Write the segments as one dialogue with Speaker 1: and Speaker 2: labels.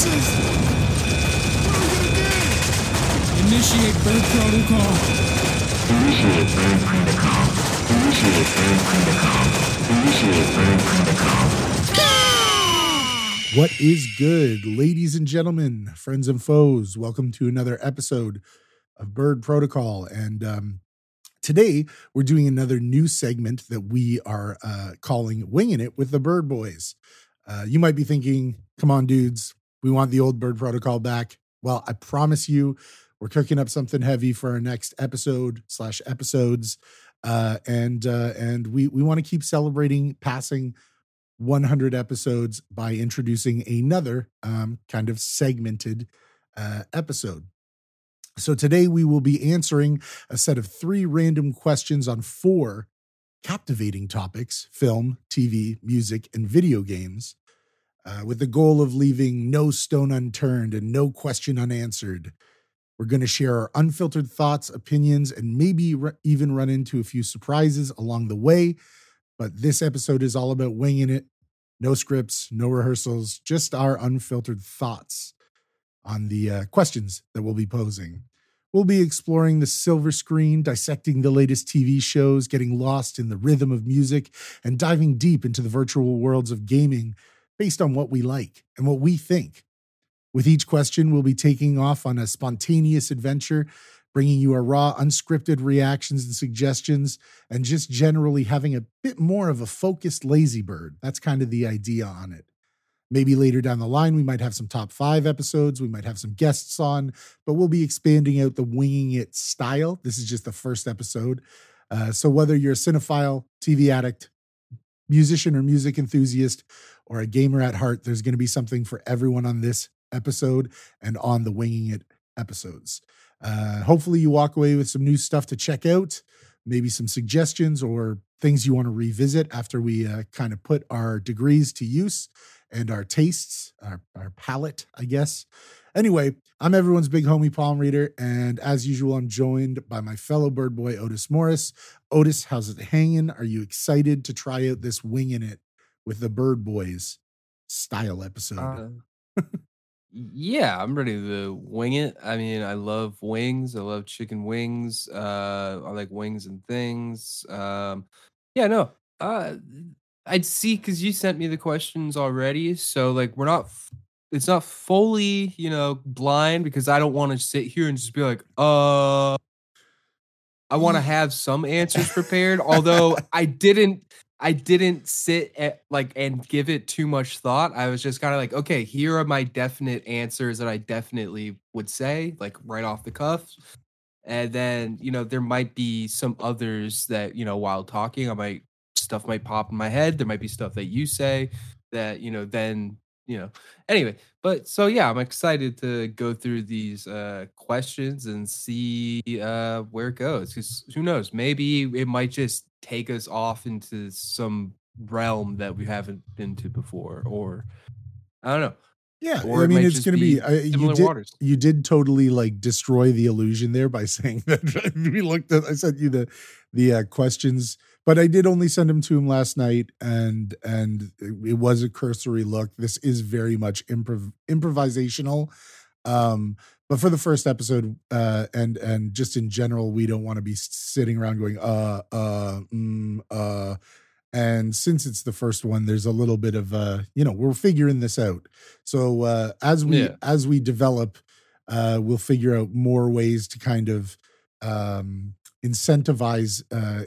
Speaker 1: What are we gonna do? Initiate protocol.
Speaker 2: Initiate protocol. Initiate protocol. Initiate protocol.
Speaker 3: What is good, ladies and gentlemen, friends and foes? Welcome to another episode of Bird Protocol. And um, today we're doing another new segment that we are uh, calling Winging It with the Bird Boys. Uh, you might be thinking, come on, dudes, we want the old Bird Protocol back. Well, I promise you, we're cooking up something heavy for our next episode slash episodes. Uh, and uh, and we we want to keep celebrating passing 100 episodes by introducing another um, kind of segmented uh, episode. So today we will be answering a set of three random questions on four captivating topics film, TV, music, and video games, uh, with the goal of leaving no stone unturned and no question unanswered. We're going to share our unfiltered thoughts, opinions, and maybe even run into a few surprises along the way. But this episode is all about winging it. No scripts, no rehearsals, just our unfiltered thoughts on the uh, questions that we'll be posing. We'll be exploring the silver screen, dissecting the latest TV shows, getting lost in the rhythm of music, and diving deep into the virtual worlds of gaming based on what we like and what we think. With each question, we'll be taking off on a spontaneous adventure, bringing you our raw, unscripted reactions and suggestions, and just generally having a bit more of a focused lazy bird. That's kind of the idea on it. Maybe later down the line, we might have some top five episodes. We might have some guests on, but we'll be expanding out the winging it style. This is just the first episode. Uh, so, whether you're a cinephile, TV addict, musician, or music enthusiast, or a gamer at heart, there's going to be something for everyone on this episode and on the winging it episodes. Uh, hopefully, you walk away with some new stuff to check out, maybe some suggestions or things you want to revisit after we uh, kind of put our degrees to use and our tastes, our, our palate, I guess. Anyway, I'm everyone's big homie palm reader, and as usual, I'm joined by my fellow bird boy Otis Morris. Otis, how's it hanging? Are you excited to try out this winging it with the Bird Boys style episode?
Speaker 4: Uh, yeah, I'm ready to wing it. I mean, I love wings. I love chicken wings. Uh, I like wings and things. Um, yeah, no. Uh, I'd see because you sent me the questions already. So like, we're not. f- It's not fully, you know, blind because I don't want to sit here and just be like, uh. I want to have some answers prepared. Although I didn't. I didn't sit at like and give it too much thought. I was just kind of like, okay, here are my definite answers that I definitely would say, like right off the cuff. And then, you know, there might be some others that, you know, while talking, I might stuff might pop in my head. There might be stuff that you say that, you know, then, you know, anyway. But so yeah, I'm excited to go through these uh questions and see uh where it goes. Because who knows? Maybe it might just take us off into some realm that we haven't been to before, or I don't know.
Speaker 3: Yeah,
Speaker 4: Or
Speaker 3: I mean, it's going to
Speaker 4: be
Speaker 3: be. I, you did.
Speaker 4: waters.
Speaker 3: You did totally like destroy the illusion there by saying that we looked at. I sent you the the uh, questions, but I did only send him to him last night, and and it was a cursory look. This is very much improv improvisational. Um, but for the first episode, uh, and and just in general, we don't want to be sitting around going, uh, uh, mm, uh. And since it's the first one, there's a little bit of uh, you know, we're figuring this out. So uh, as we
Speaker 4: Yeah.
Speaker 3: as we develop, uh, we'll figure out more ways to kind of um, incentivize uh,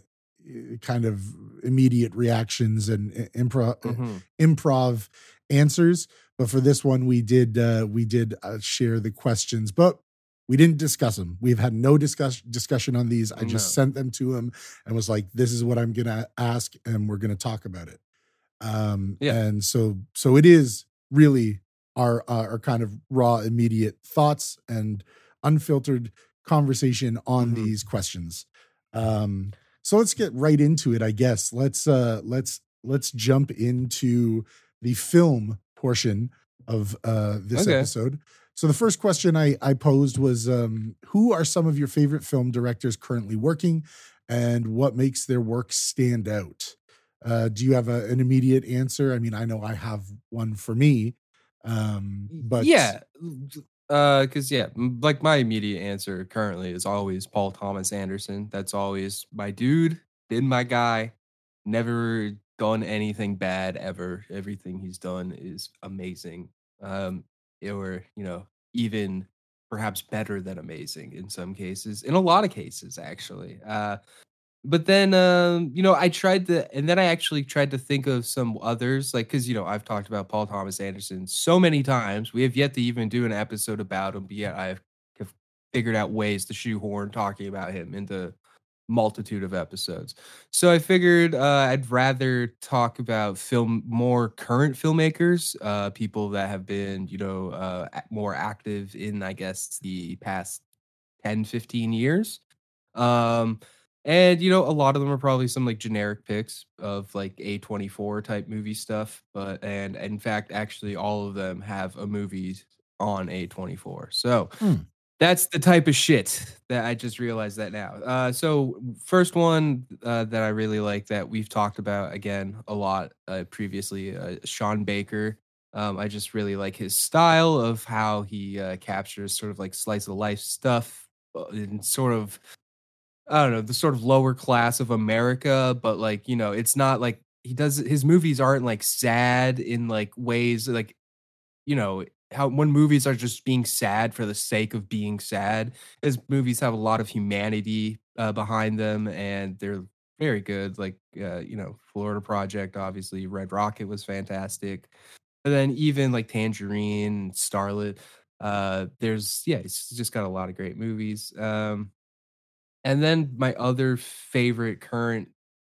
Speaker 3: kind of immediate reactions and i- improv
Speaker 4: Mhm.
Speaker 3: improv answers. But for this one, we did uh, we did uh, share the questions, but we didn't discuss them. We've had no discuss discussion on these. I just
Speaker 4: No.
Speaker 3: sent them to him and was like, "This is what I'm gonna ask, and we're gonna talk about it." Um,
Speaker 4: Yeah.
Speaker 3: and so so it is really our uh, our kind of raw, immediate thoughts and unfiltered conversation on
Speaker 4: Mhm.
Speaker 3: these questions. Um, so let's get right into it, I guess. Let's uh let's let's jump into the film portion of uh this
Speaker 4: Okay.
Speaker 3: episode. So the first question I I posed was um who are some of your favorite film directors currently working and what makes their work stand out? Uh do you have a, an immediate answer? I mean, I know I have one for me. Um, but
Speaker 4: yeah, uh, because yeah, like my immediate answer currently is always Paul Thomas Anderson. That's always my dude, been my guy, never done anything bad ever. Everything he's done is amazing. Um, or you know, even perhaps better than amazing in some cases. In a lot of cases, actually. Uh, but then um you know i tried to and then i actually tried to think of some others like because you know i've talked about paul thomas anderson so many times we have yet to even do an episode about him but yet i've have figured out ways to shoehorn talking about him into multitude of episodes. So i figured uh, i'd rather talk about film more current filmmakers uh, people that have been you know uh, more active in i guess the past 10 15 years. Um and you know, a lot of them are probably some like generic picks of like A24 type movie stuff, but and in fact, actually all of them have a movie on A24. So
Speaker 3: Hmm.
Speaker 4: that's the type of shit that I just realized that now. Uh, so first one uh, that I really like that we've talked about again a lot uh, previously, uh, Sean Baker. Um, I just really like his style of how he uh, captures sort of like slice of life stuff uh, and sort of I don't know, the sort of lower class of America, but like, you know, it's not like he does his movies aren't like sad in like ways like, you know, how when movies are just being sad for the sake of being sad. His movies have a lot of humanity uh, behind them and they're very good. Like, uh, you know, Florida Project, obviously, Red Rocket was fantastic. And then even like Tangerine, Starlet, uh, there's yeah, it's just got a lot of great movies. Um, and then my other favorite current,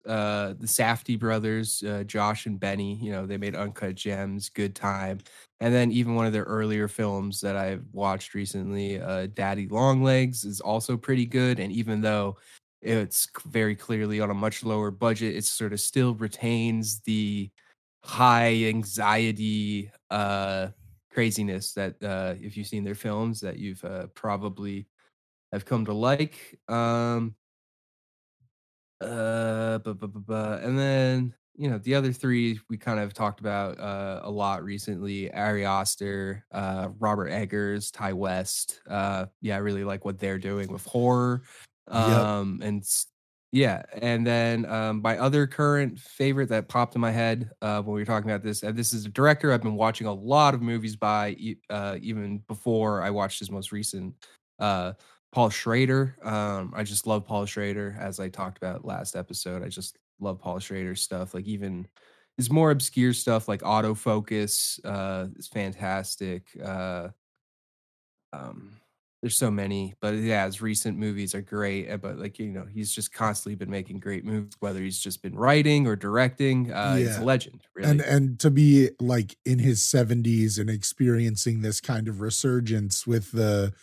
Speaker 4: uh, the Safdie brothers, uh, Josh and Benny, you know, they made Uncut Gems, Good Time. And then even one of their earlier films that I've watched recently, uh, Daddy Longlegs, is also pretty good. And even though it's very clearly on a much lower budget, it sort of still retains the high anxiety uh craziness that uh if you've seen their films that you've uh, probably have come to like. Um, uh, bu- bu- bu- bu- and then you know the other three we kind of talked about uh, a lot recently: Ari Aster, uh, Robert Eggers, Ti West. Uh, yeah, I really like what they're doing with horror. Um, and yeah, and then um, my other current favorite that popped in my head uh, when we were talking about this, and this is a director I've been watching a lot of movies by, uh, even before I watched his most recent uh Paul Schrader. Um, I just love Paul Schrader, as I talked about last episode. I just love Paul Schrader's stuff. Like even his more obscure stuff, like autofocus, uh, is fantastic. Uh, um, there's so many, but yeah, his recent movies are great. uh, But like you know, he's just constantly been making great movies, whether he's just been writing or directing. Uh, He's a legend, really.
Speaker 3: and and to be like in his 70s and experiencing this kind of resurgence with the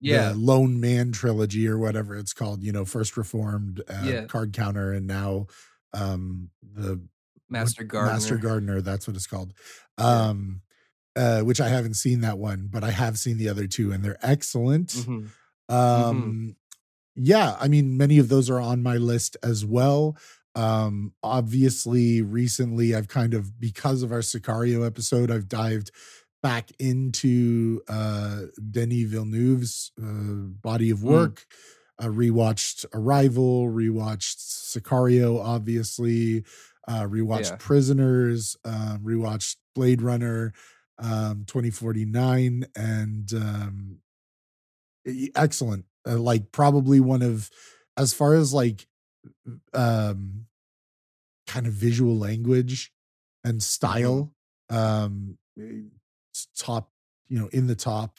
Speaker 4: yeah,
Speaker 3: the Lone Man trilogy or whatever it's called, you know, first reformed uh,
Speaker 4: Yeah.
Speaker 3: card counter and now um the
Speaker 4: Master Gardener.
Speaker 3: Master Gardener, that's what it's called.
Speaker 4: Yeah.
Speaker 3: Um uh which I haven't seen that one, but I have seen the other two and they're excellent.
Speaker 4: Mhm.
Speaker 3: Um yeah, I mean many of those are on my list as well. Um obviously recently I've kind of because of our Sicario episode I've dived back into uh Denis Villeneuve's uh, body of
Speaker 4: Mm.
Speaker 3: work. Rewatched Arrival, rewatched Sicario obviously, uh rewatched
Speaker 4: Yeah.
Speaker 3: Prisoners, um rewatched Blade Runner um 2049 and um excellent uh, like probably one of as far as like um kind of visual language and style um eh, top you know in the top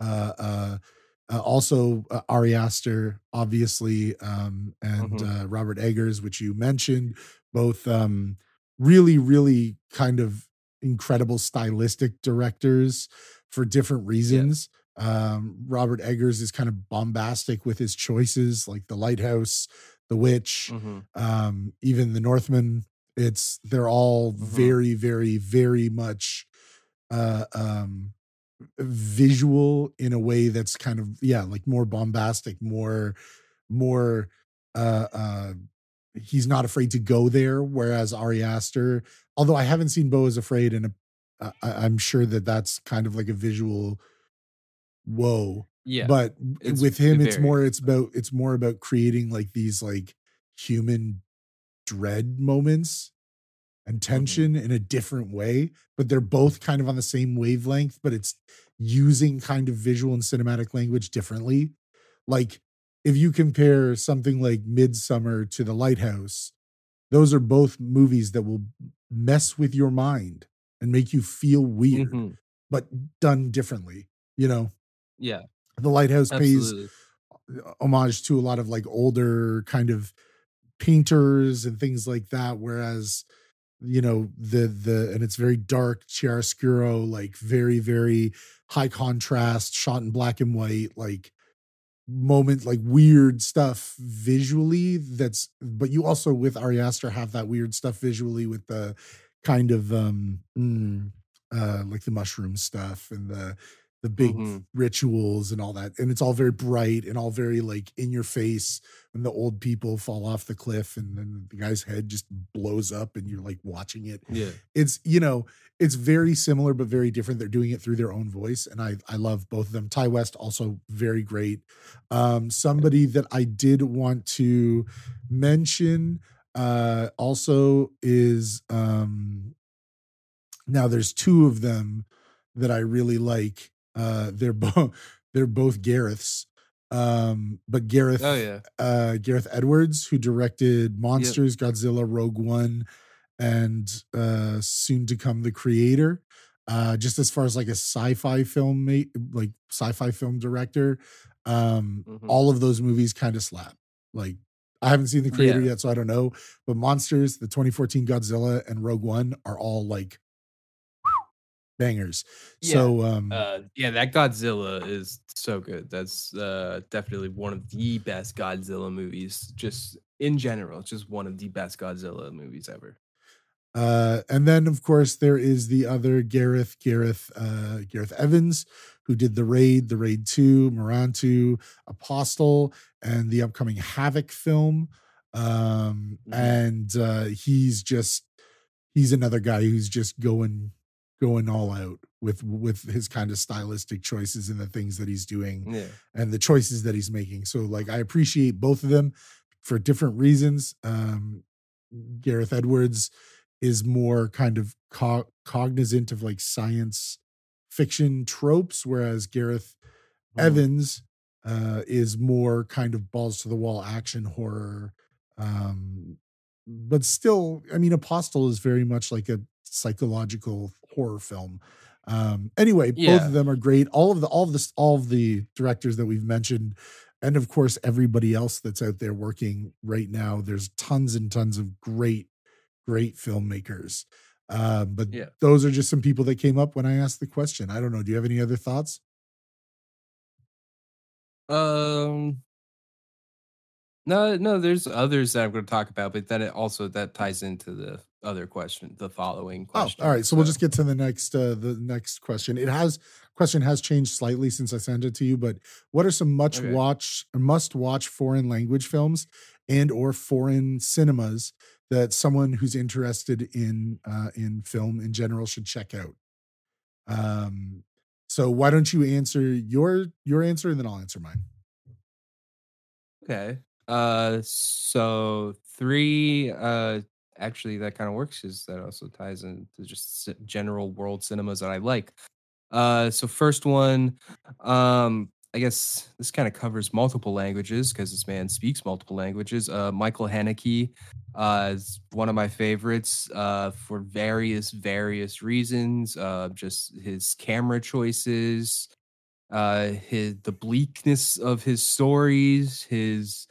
Speaker 3: uh uh uh, also uh, Ari Aster, obviously, um, and
Speaker 4: Mhm.
Speaker 3: uh, Robert Eggers, which you mentioned, both um, really, really kind of incredible stylistic directors for different reasons. Um, Robert Eggers is kind of bombastic with his choices, like The Lighthouse, The Witch,
Speaker 4: Mhm.
Speaker 3: um, even The Northman. It's they're all
Speaker 4: Mhm.
Speaker 3: very, very, very much uh, um, visual in a way that's kind of yeah, like more bombastic, more, more. Uh, uh, he's not afraid to go there, whereas Ari Aster, although I haven't seen Beau is Afraid, and I, i'm sure that that's kind of like a visual whoa
Speaker 4: Yeah.
Speaker 3: but with him it's
Speaker 4: very-
Speaker 3: more it's about it's more about creating like these like human dread moments and
Speaker 4: Mm-hmm.
Speaker 3: tension in a different way but they're both kind of on the same wavelength but it's using kind of visual and cinematic language differently like if you compare something like midsommar to the lighthouse those are both movies that will mess with your mind and make you feel weird
Speaker 4: Mhm.
Speaker 3: but done differently you know
Speaker 4: Yeah.
Speaker 3: the lighthouse pays homage to a lot of like older kind of painters and things like that whereas you know the the and it's very dark chiaroscuro like very very high contrast shot in black and white like moment like weird stuff visually that's but you also with Ari Aster have that weird stuff visually with the kind of um mm, uh like the mushroom stuff and the the big
Speaker 4: Mhm.
Speaker 3: rituals and all that and it's all very bright and all very like in your face when the old people fall off the cliff and then the guy's head just blows up and you're like watching it.
Speaker 4: Yeah.
Speaker 3: it's you know it's very similar but very different. They're doing it through their own voice and i i love both of them. Ti west also very great. Um somebody that i did want to mention uh also is um now there's two of them that i really like uh they're both they're both gareth's um but gareth
Speaker 4: Oh yeah.
Speaker 3: uh Gareth Edwards, who directed Monsters, Godzilla, Rogue One, and uh soon to come The Creator. Uh just as far as like a sci-fi film mate like sci-fi film director, um
Speaker 4: Mhm.
Speaker 3: all of those movies kind of slap. Like I haven't seen The Creator
Speaker 4: Yeah.
Speaker 3: yet, so I don't know. But Monsters, the 2014 Godzilla, and Rogue One are all like bangers.
Speaker 4: Yeah.
Speaker 3: So um
Speaker 4: Uh, yeah, that Godzilla is so good. That's uh, definitely one of the best Godzilla movies. Just in general, it's just one of the best Godzilla movies ever.
Speaker 3: Uh, and then of course there is the other Gareth, Gareth, uh, Gareth Evans, who did the Raid, the Raid Two, Merantau, Apostle, and the upcoming Havoc film. Um,
Speaker 4: Mhm.
Speaker 3: and uh, he's just he's another guy who's just going going all out with with his kind of stylistic choices and the things that he's doing
Speaker 4: Yeah.
Speaker 3: and the choices that he's making. So like I appreciate both of them for different reasons. Um Gareth Edwards is more kind of co- cognizant of like science fiction tropes whereas Gareth
Speaker 4: Mhm.
Speaker 3: Evans uh is more kind of balls to the wall action horror um but still I mean Apostle is very much like a psychological horror film. Um anyway, both of them are great. All of the all of this all of the directors that we've mentioned and of course everybody else that's out there working right now there's tons and tons of great great filmmakers. Um but
Speaker 4: Yeah.
Speaker 3: those are just some people that came up when I asked the question. I don't know. Do you have any other thoughts?
Speaker 4: Um. No, no. There's others that I'm going to talk about, but then it also that ties into the other question, the following question.
Speaker 3: Oh, all right. So, we'll just get to the next uh the next question. It has question has changed slightly since I sent it to you, but what are some much
Speaker 4: Okay.
Speaker 3: watch must watch foreign language films and or foreign cinemas that someone who's interested in uh in film in general should check out? Um so why don't you answer your your answer and then I'll answer mine.
Speaker 4: Okay. Uh, so three. Uh, actually, that kind of works because that also ties into just general world cinemas that I like. Uh, so first one, um, I guess this kind of covers multiple languages because this man speaks multiple languages. Uh, Michael Haneke, uh, is one of my favorites. Uh, for various various reasons. Uh, just his camera choices, uh his the bleakness of his stories his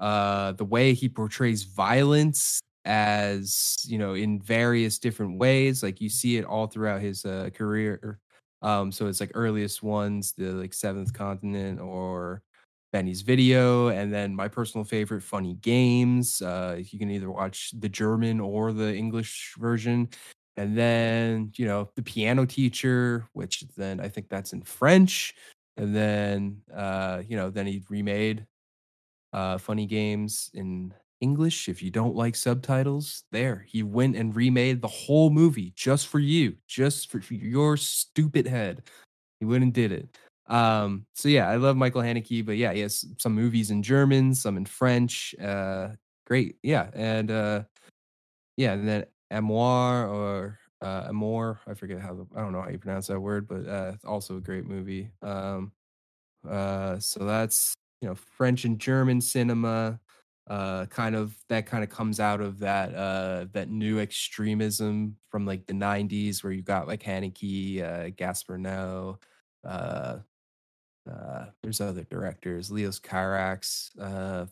Speaker 4: uh the way he portrays violence as you know in various different ways like you see it all throughout his uh career um so it's like earliest ones the like seventh continent or benny's video and then my personal favorite funny games uh you can either watch the german or the english version and then you know the piano teacher which then i think that's in french and then uh you know then he remade uh funny games in English, if you don't like subtitles, there he went and remade the whole movie just for you, just for, your stupid head. He went and did it. Um, so yeah, I love Michael Haneke, but yeah, he has some movies in German, some in French. Uh, great, yeah, and uh, yeah, and then Amour or uh, Amour, I forget how the, I don't know how you pronounce that word, but uh, also a great movie. Um, uh, so that's you know French and German cinema. Uh, kind of that kind of comes out of that uh that new extremism from like the 90s where you got like Haneke, uh Gaspar Noé, uh uh, there's other directors, Leos Carax. Uh,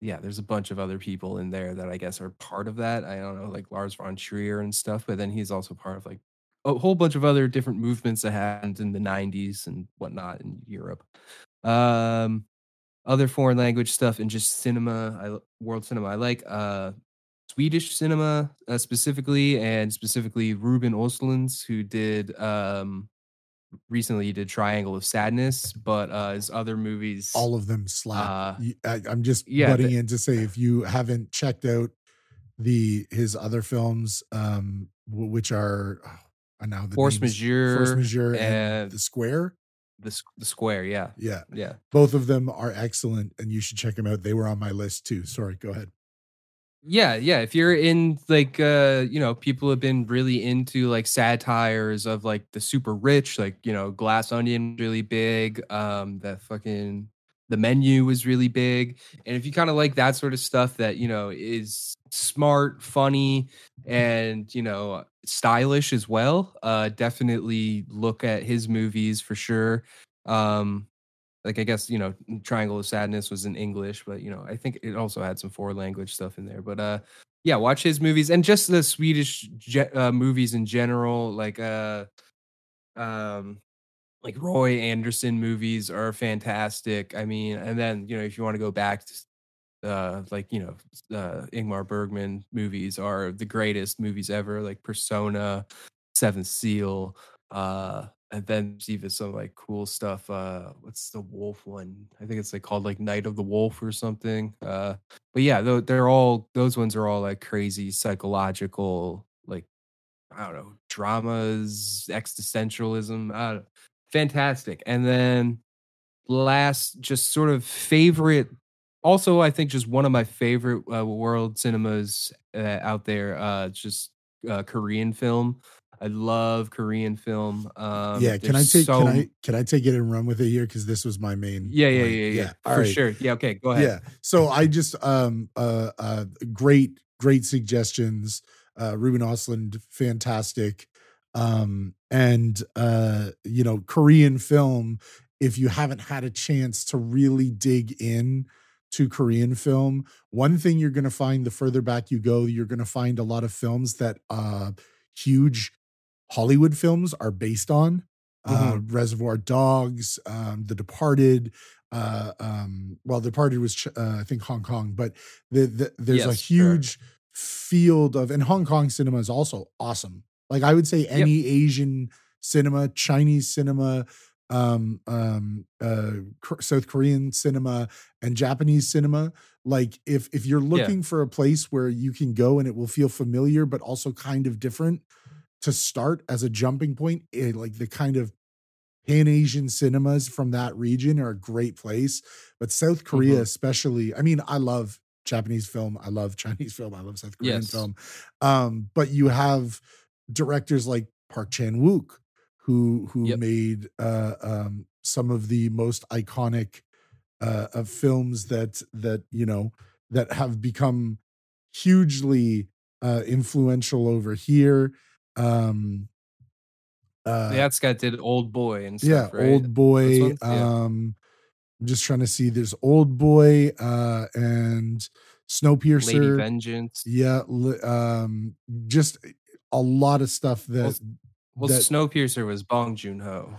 Speaker 4: yeah, there's a bunch of other people in there that I guess are part of that. I don't know, like Lars von Trier and stuff. But then he's also part of like a whole bunch of other different movements that happened in the 90s and whatnot in Europe. Um, other foreign language stuff and just cinema, I world cinema. I like uh Swedish cinema uh, specifically, and specifically Ruben Östlunds, who did um recently he did Triangle of Sadness, but uh his other movies
Speaker 3: All of them slap.
Speaker 4: uh
Speaker 3: I, I'm just
Speaker 4: yeah,
Speaker 3: butting
Speaker 4: the-
Speaker 3: in to say if you haven't checked out the his other films, um, which are oh, I know the
Speaker 4: Force
Speaker 3: names-
Speaker 4: Majeure
Speaker 3: Force Majeure, and,
Speaker 4: and
Speaker 3: The Square.
Speaker 4: The the square, yeah.
Speaker 3: Yeah,
Speaker 4: Yeah.
Speaker 3: both of them are excellent, and you should check them out. They were on my list too. Sorry, go ahead.
Speaker 4: Yeah, yeah. If you're in like uh, you know, people have been really into like satires of like the super rich, like, you know, Glass Onion really big. Um, that fucking the menu was really big. And if you kind of like that sort of stuff that, you know, is smart, funny, and you know, stylish as well, uh, definitely look at his movies for sure. Um, like I guess you know Triangle of Sadness was in English, but you know I think it also had some foreign language stuff in there. But uh, yeah, watch his movies and just the Swedish ge- uh, movies in general, like uh, um, like Roy Andersson movies are fantastic. I mean, and then you know if you want to go back to uh like you know uh Ingmar Bergman movies are the greatest movies ever like Persona Seventh Seal uh and then even some like cool stuff uh what's the wolf one I think it's like called like Night of the Wolf or something uh but yeah tho- they're all those ones are all like crazy psychological like I don't know dramas existentialism fantastic and then last just sort of favorite also i think just one of my favorite uh, world cinemas uh, out there uh just uh, korean film i love korean film um
Speaker 3: yeah, can I take
Speaker 4: so-
Speaker 3: can I can I take it and run with it here because this was my main.
Speaker 4: yeah yeah yeah yeah,
Speaker 3: All
Speaker 4: for
Speaker 3: right.
Speaker 4: sure yeah okay go ahead
Speaker 3: Yeah. So I just um uh uh great great suggestions. Uh Ruben Östlund, fantastic. Um and uh you know Korean film if you haven't had a chance to really dig in to Korean film, one thing you're going to find the further back you go, you're going to find a lot of films that uh huge Hollywood films are based on. Uh, Reservoir Dogs, um, The Departed, uh, um, well, The Departed was uh, I think Hong Kong, but the, the, there's a
Speaker 4: Yes, sure.
Speaker 3: huge field of, and Hong Kong cinema is also awesome. Like I would say, any Asian cinema, Chinese cinema, um, um, uh, South Korean cinema, and Japanese cinema. Like if if you're looking for a place where you can go and it will feel familiar, but also kind of different to start as a jumping point, eh, like the kind of Pan Asian cinemas from that region are a great place. But South Korea,
Speaker 4: Mhm.
Speaker 3: especially, I mean, I love Japanese film, I love Chinese film, I love South Korean
Speaker 4: Yes.
Speaker 3: film. Um, but you have directors like Park Chan Wook, who who
Speaker 4: Yep.
Speaker 3: made uh, um, some of the most iconic uh, of films that that you know that have become hugely uh, influential over here. Um, uh,
Speaker 4: yeah got did old boy and
Speaker 3: yeah,
Speaker 4: stuff right
Speaker 3: old boy.
Speaker 4: ones? Yeah.
Speaker 3: Um, I'm just trying to see. There's old boy uh, and
Speaker 4: lady
Speaker 3: Snowpiercer.
Speaker 4: vengeance
Speaker 3: Yeah, um, just a lot of stuff that.
Speaker 4: well
Speaker 3: that
Speaker 4: snowpiercer was bong joon-ho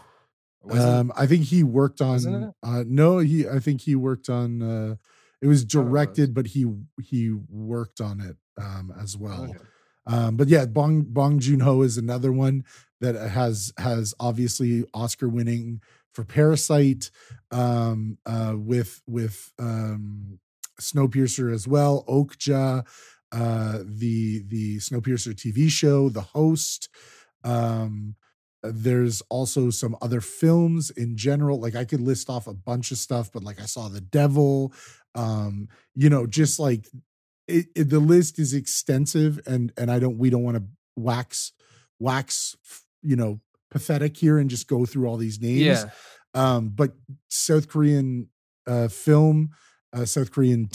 Speaker 3: um, I think he worked on. Uh, no, he. I think he worked on. Uh, it was
Speaker 4: it was.
Speaker 3: directed, but he he worked on it um, as well.
Speaker 4: Okay.
Speaker 3: Um, but yeah, Bong Bong Joon Ho is another one that has has obviously Oscar winning for Parasite, um, uh, with with um, Snowpiercer as well, Okja, uh, the the Snowpiercer TV show, The Host. Um, there's also some other films in general. Like I could list off a bunch of stuff, but like I saw The Devil. Um, you know, just like it, it, the list is extensive, and and I don't we don't want to wax wax you know pathetic here and just go through all these names.
Speaker 4: Yeah.
Speaker 3: Um, but South Korean uh, film, uh, South Korean
Speaker 4: Mm-hmm.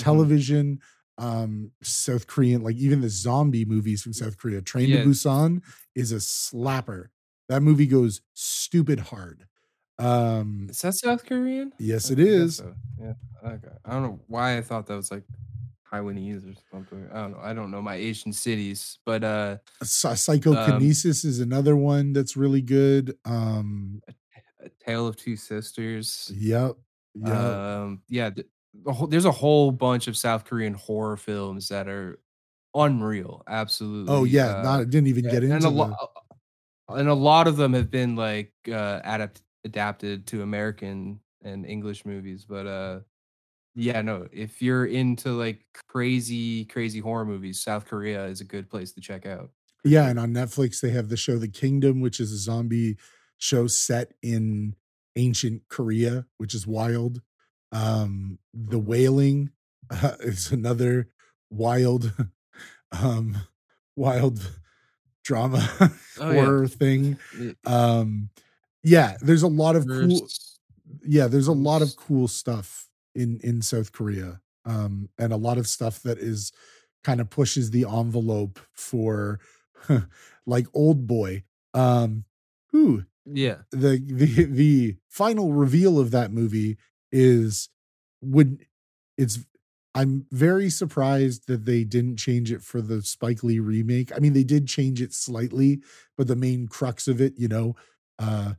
Speaker 3: Um, South Korean, like even the zombie movies from South Korea, Train
Speaker 4: Yeah.
Speaker 3: to Busan is a slapper. That movie goes stupid hard. Um,
Speaker 4: Is that South Korean?
Speaker 3: yes, it is.
Speaker 4: so. Yeah. Okay. I don't know why I thought that was like Taiwanese or something. I don't know. I don't know my Asian cities, but uh,
Speaker 3: Psy- Psychokinesis is another one that's really good. Um,
Speaker 4: A Tale of Two Sisters.
Speaker 3: yep. Yeah.
Speaker 4: Um, yeah. th- the whole, there's a whole bunch of South Korean horror films that are unreal. Absolutely.
Speaker 3: oh yeah,
Speaker 4: uh,
Speaker 3: not didn't even get
Speaker 4: and
Speaker 3: into
Speaker 4: a
Speaker 3: the,
Speaker 4: lot and a lot of them have been like uh adapt adapted to american and english movies but uh yeah no if you're into like crazy crazy horror movies south korea is a good place to check out
Speaker 3: Yeah, and on Netflix they have the show The Kingdom, which is a zombie show set in ancient Korea, which is wild. Um, The. Wailing uh, is another wild, um, wild drama
Speaker 4: Oh, yeah.
Speaker 3: horror thing. Um, yeah, there's a lot of cool. Yeah, there's a lot of cool stuff in in South Korea, um, and a lot of stuff that is kind of pushes the envelope for like old boy. Um, who
Speaker 4: yeah
Speaker 3: the the the final reveal of that movie is would it's I'm very surprised that they didn't change it for the Spike Lee remake. I mean, they did change it slightly, but the main crux of it, you know, uh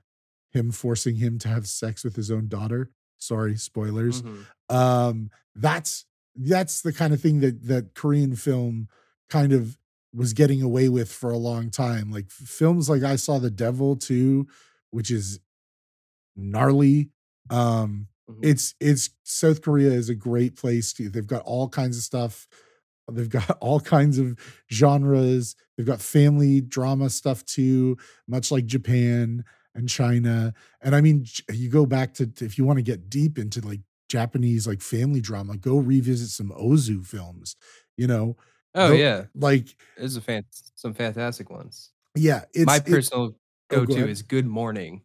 Speaker 3: him forcing him to have sex with his own daughter. Sorry, spoilers
Speaker 4: Mhm.
Speaker 3: um that's that's the kind of thing that that korean film kind of was getting away with for a long time like films like i saw the devil too which is gnarly um
Speaker 4: Mhm.
Speaker 3: it's it's south korea is a great place to they've got all kinds of stuff. They've got all kinds of genres. They've got family drama stuff too much like japan and china. And i mean you go back to to- if you want to get deep into like japanese like family drama go revisit some ozu films you know?
Speaker 4: Oh
Speaker 3: Tho-
Speaker 4: yeah.
Speaker 3: like
Speaker 4: there's a fan some fantastic ones.
Speaker 3: Yeah it's
Speaker 4: my personal
Speaker 3: Oh, go
Speaker 4: go-to is good morning.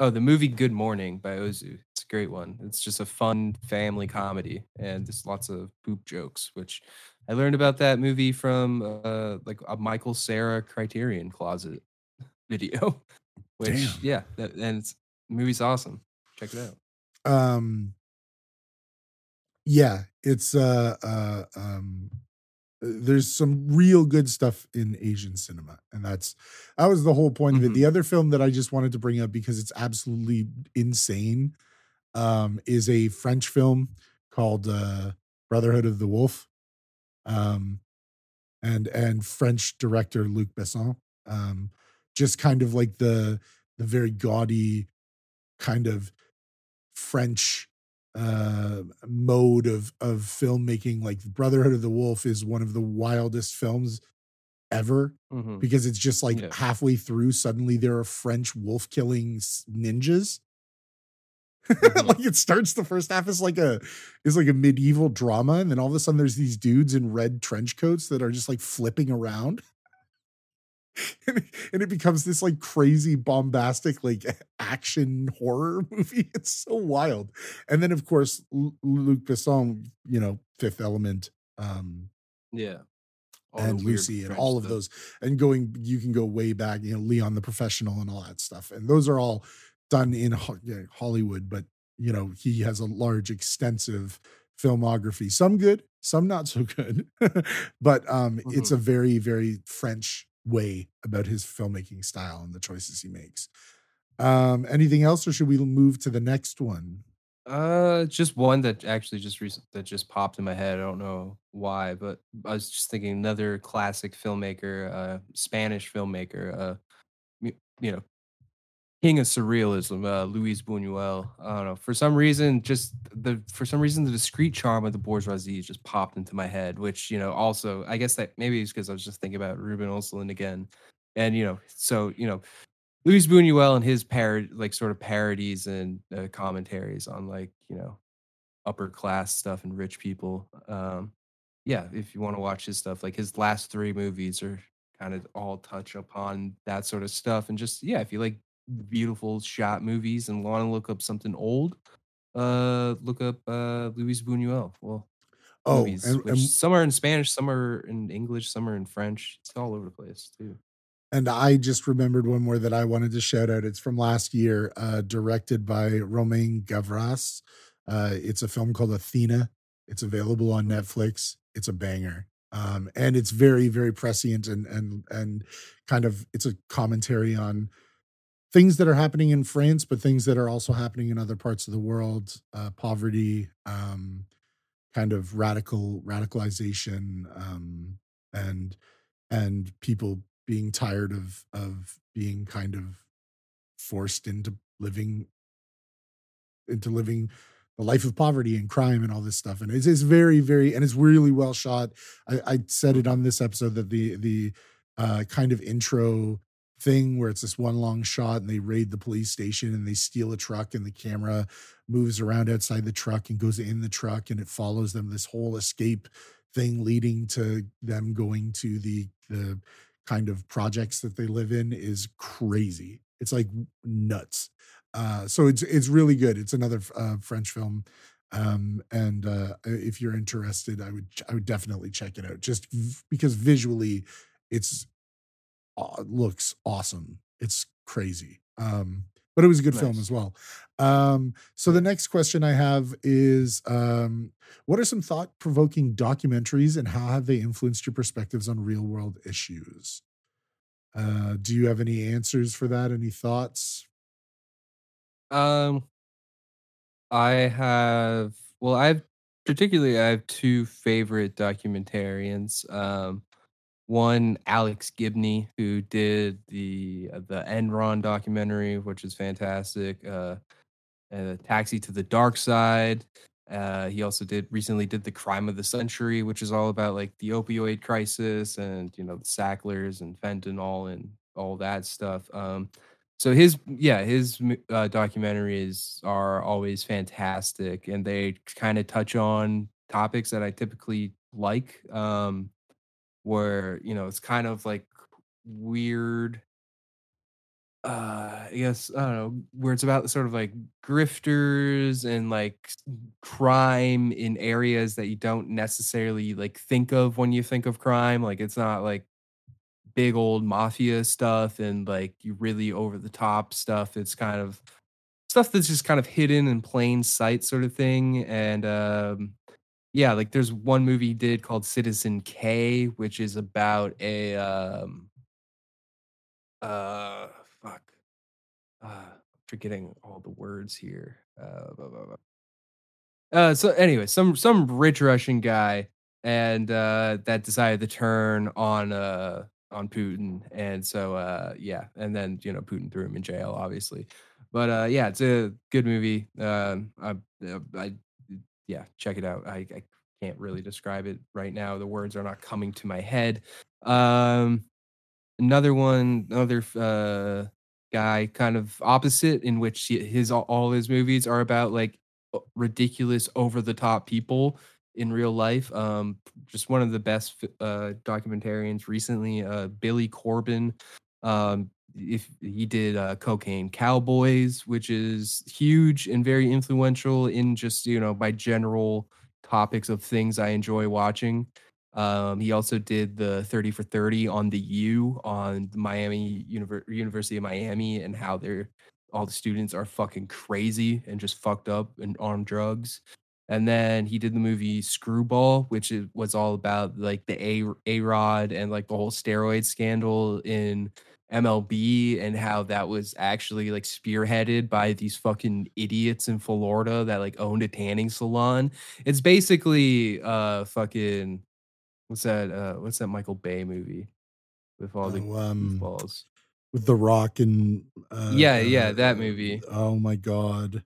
Speaker 4: Oh the movie good morning by ozu great one it's just a fun family comedy and there's lots of poop jokes which i learned about that movie from uh like a michael cera criterion closet video which
Speaker 3: Damn.
Speaker 4: yeah that, and it's the movie's awesome check it out
Speaker 3: um yeah it's uh uh um there's some real good stuff in asian cinema and that's that was the whole point of it
Speaker 4: Mhm.
Speaker 3: the other film that i just wanted to bring up because it's absolutely insane um is a french film called uh brotherhood of the wolf um and and french director luc besson um just kind of like the the very gaudy kind of French uh mode of of filmmaking like Brotherhood of the Wolf is one of the wildest films ever
Speaker 4: Mhm.
Speaker 3: because it's just like
Speaker 4: Yeah.
Speaker 3: halfway through suddenly there are French wolf killing ninjas
Speaker 4: Mhm.
Speaker 3: like it starts the first half is like a is like a medieval drama and then all of a sudden there's these dudes in red trench coats that are just like flipping around. And it, and it becomes this like crazy bombastic like action horror movie. It's so wild. And then of course Lu- Luc Besson you know Fifth Element um
Speaker 4: yeah. All
Speaker 3: and Lucy and all of
Speaker 4: stuff.
Speaker 3: those and going you can go way back you know Leon the Professional and all that stuff. And those are all done in yeah, Hollywood but you know he has a large extensive filmography some good some not so good but um it's
Speaker 4: Mm-hmm.
Speaker 3: a very very French way about his filmmaking style and the choices he makes um anything else or should we move to the next one
Speaker 4: Uh, just one that actually just recent that just popped in my head. I don't know why, but I was just thinking another classic filmmaker, uh, Spanish filmmaker, uh, you know, king of surrealism, uh, Luis Buñuel. I don't know. For some reason, just the for some reason, the discreet charm of the bourgeoisie just popped into my head. Which you know, also, I guess that maybe it's because I was just thinking about Ruben Östlund again, and you know, so you know, Luis Buñuel and his parod like sort of parodies and uh, commentaries on like you know, upper class stuff and rich people. Um, yeah, if you want to watch his stuff, like his last three movies are kind of all touch upon that sort of stuff, and just yeah, if you like beautiful shot movies and want to look up something old, uh, look up uh Luis Buñuel. Well,
Speaker 3: Oh,
Speaker 4: movies,
Speaker 3: and, and
Speaker 4: some are in Spanish, some are in English, some are in French. It's all over the place too.
Speaker 3: and I just remembered one more that I wanted to shout out. It's from last year, uh, directed by Romain Gavras. Uh, it's a film called Athena. It's available on Netflix. It's a banger. Um, and it's very, very prescient and and and kind of it's a commentary on things that are happening in France, but things that are also happening in other parts of the world, uh, poverty, um, kind of radical radicalization, um, and and people being tired of of being kind of forced into living into living the life of poverty and crime and all this stuff. And it's, it's very, very, and it's really well shot. I, I said it on this episode that the the uh, kind of intro thing where it's this one long shot and they raid the police station and they steal a truck and the camera moves around outside the truck and goes in the truck and it follows them this whole escape thing leading to them going to the the kind of projects that they live in is crazy. It's like nuts. Uh so it's it's really good. It's another uh, french film um and uh if you're interested i would i would definitely check it out just v- because visually it's looks awesome. It's crazy. Um, but it was a good film as well. Um, so the next question I have is um, what are some thought provoking documentaries and how have they influenced your perspectives on real world issues? Uh, do you have any answers for that? Any thoughts?
Speaker 4: Um, I have well, I've particularly I have two favorite documentarians. Um, one Alex Gibney, who did the uh, the Enron documentary, which is fantastic. Uh, uh, Taxi to the Dark Side. Uh, he also did recently did the Crime of the Century, which is all about like the opioid crisis and you know the Sacklers and fentanyl and all that stuff. Um, so his yeah his uh, documentaries are always fantastic, and they kind of touch on topics that I typically like. Um, where you know it's kind of like weird uh I guess I don't know where it's about sort of like grifters and like crime in areas that you don't necessarily like think of when you think of crime like it's not like big old mafia stuff and like you really over the top stuff it's kind of stuff that's just kind of hidden in plain sight sort of thing and um yeah like there's one movie he did called Citizen K which is about a um uh fuck. Uh forgetting all the words here. Uh, blah, blah, blah. uh so anyway some some rich russian guy and uh that decided to turn on uh on putin and so uh yeah and then you know putin threw him in jail obviously. But uh yeah it's a good movie. Um i uh, i yeah check it out i i can't really describe it right now the words are not coming to my head um another one another uh guy kind of opposite in which his all all his movies are about like ridiculous over the top people in real life um just one of the best uh documentarians recently uh Billy Corben um if he did uh cocaine cowboys which is huge and very influential in just you know my general topics of things I enjoy watching um, he also did the 30 for 30 on the U on the Miami Univer- University of Miami and how they're all the students are fucking crazy and just fucked up and on drugs. And then he did the movie Screwball, which was all about like the A A Rod and like the whole steroid scandal in MLB and how that was actually like spearheaded by these fucking idiots in Florida that like owned a tanning salon. It's basically uh fucking What's that? Uh, what's that Michael Bay movie with all the
Speaker 3: Oh, um,
Speaker 4: goofballs?
Speaker 3: with The Rock and uh,
Speaker 4: Yeah, yeah,
Speaker 3: uh,
Speaker 4: that movie.
Speaker 3: Oh my god.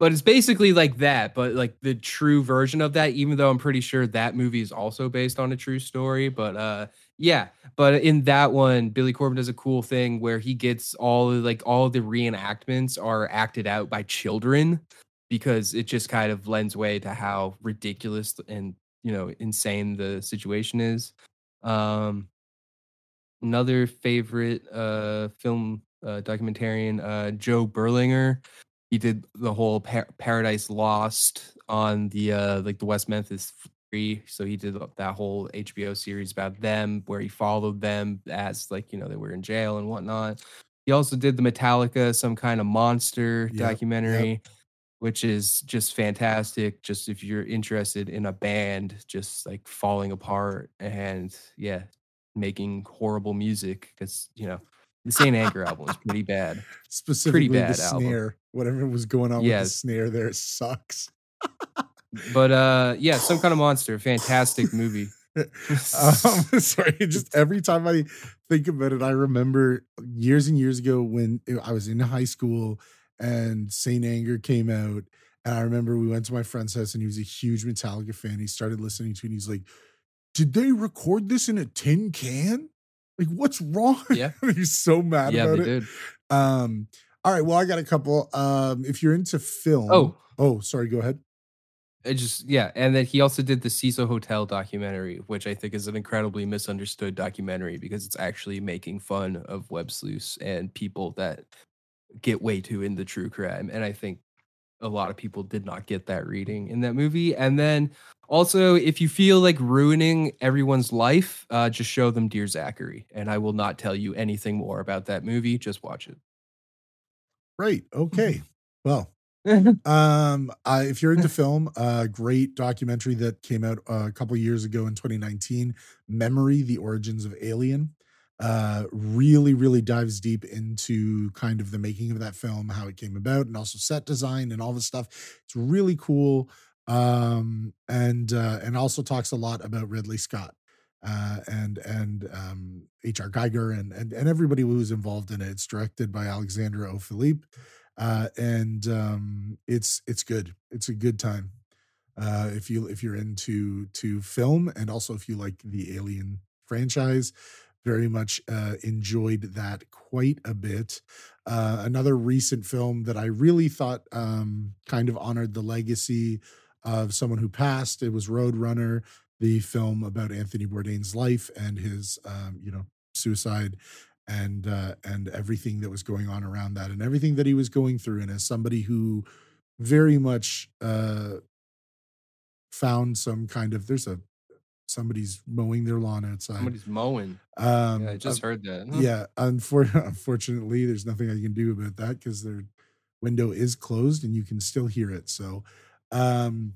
Speaker 4: But it's basically like that, but like the true version of that, even though I'm pretty sure that movie is also based on a true story. But uh yeah, but in that one, Billy Corben does a cool thing where he gets all like all the reenactments are acted out by children because it just kind of lends way to how ridiculous and you know insane the situation is. Um another favorite uh film uh documentarian uh Joe Berlinger he did the whole par- Paradise Lost on the uh like the West Memphis. So he did that whole HBO series about them where he followed them as like you know they were in jail and whatnot. He also did the Metallica some kind of monster
Speaker 3: Yep, yep.
Speaker 4: documentary, which is just fantastic. Just if you're interested in a band just like falling apart and yeah, making horrible music because you know the Saint Anger album is pretty bad.
Speaker 3: Specifically
Speaker 4: bad
Speaker 3: the
Speaker 4: album.
Speaker 3: snare. Whatever was going on with the snare there sucks.
Speaker 4: But uh yeah, some kind of monster, fantastic movie.
Speaker 3: um, sorry, just every time I think about it, I remember years and years ago when I was in high school and Saint Anger came out. And I remember we went to my friend's house and he was a huge Metallica fan. He started listening to it and he's like, Did they record this in a tin can? Like, what's wrong?
Speaker 4: Yeah.
Speaker 3: he's so mad
Speaker 4: yeah,
Speaker 3: about
Speaker 4: they
Speaker 3: it.
Speaker 4: did.
Speaker 3: Um, all right, well, I got a couple. Um, if you're into film,
Speaker 4: Oh.
Speaker 3: oh, sorry, go ahead.
Speaker 4: It just yeah, and then he also did the Cecil Hotel documentary, which I think is an incredibly misunderstood documentary because it's actually making fun of web sleuths and people that get way too into true crime. And I think a lot of people did not get that reading in that movie. And then also, if you feel like ruining everyone's life, uh, just show them Dear Zachary, and I will not tell you anything more about that movie. Just watch it.
Speaker 3: Right. Okay. Well,
Speaker 4: yeah,
Speaker 3: um, uh, if you're into film, a great documentary that came out uh, a couple years ago in 2019, Memory: The Origins of Alien. Uh, really, really dives deep into kind of the making of that film, how it came about, and also set design and all this stuff. It's really cool, um, and uh, and also talks a lot about Ridley Scott uh, and and um, H.R. Giger and, and and everybody who was involved in it. It's directed by Alexandre O. Philippe, uh, and um, it's it's good. It's a good time uh, if you if you're into to film and also if you like the Alien franchise. Very much uh, enjoyed that quite a bit. Uh, another recent film that I really thought um, kind of honored the legacy of someone who passed. It was Roadrunner the film about Anthony Bourdain's life and his, um, you know, suicide and uh, and everything that was going on around that and everything that he was going through. And as somebody who very much uh, found some kind of there's a somebody's mowing their lawn outside.
Speaker 4: somebody's mowing.
Speaker 3: um,
Speaker 4: Yeah, I just
Speaker 3: uh,
Speaker 4: heard that.
Speaker 3: yeah, unfor- unfortunately, there's nothing I can do about that because their window is closed and you can still hear it. So, um,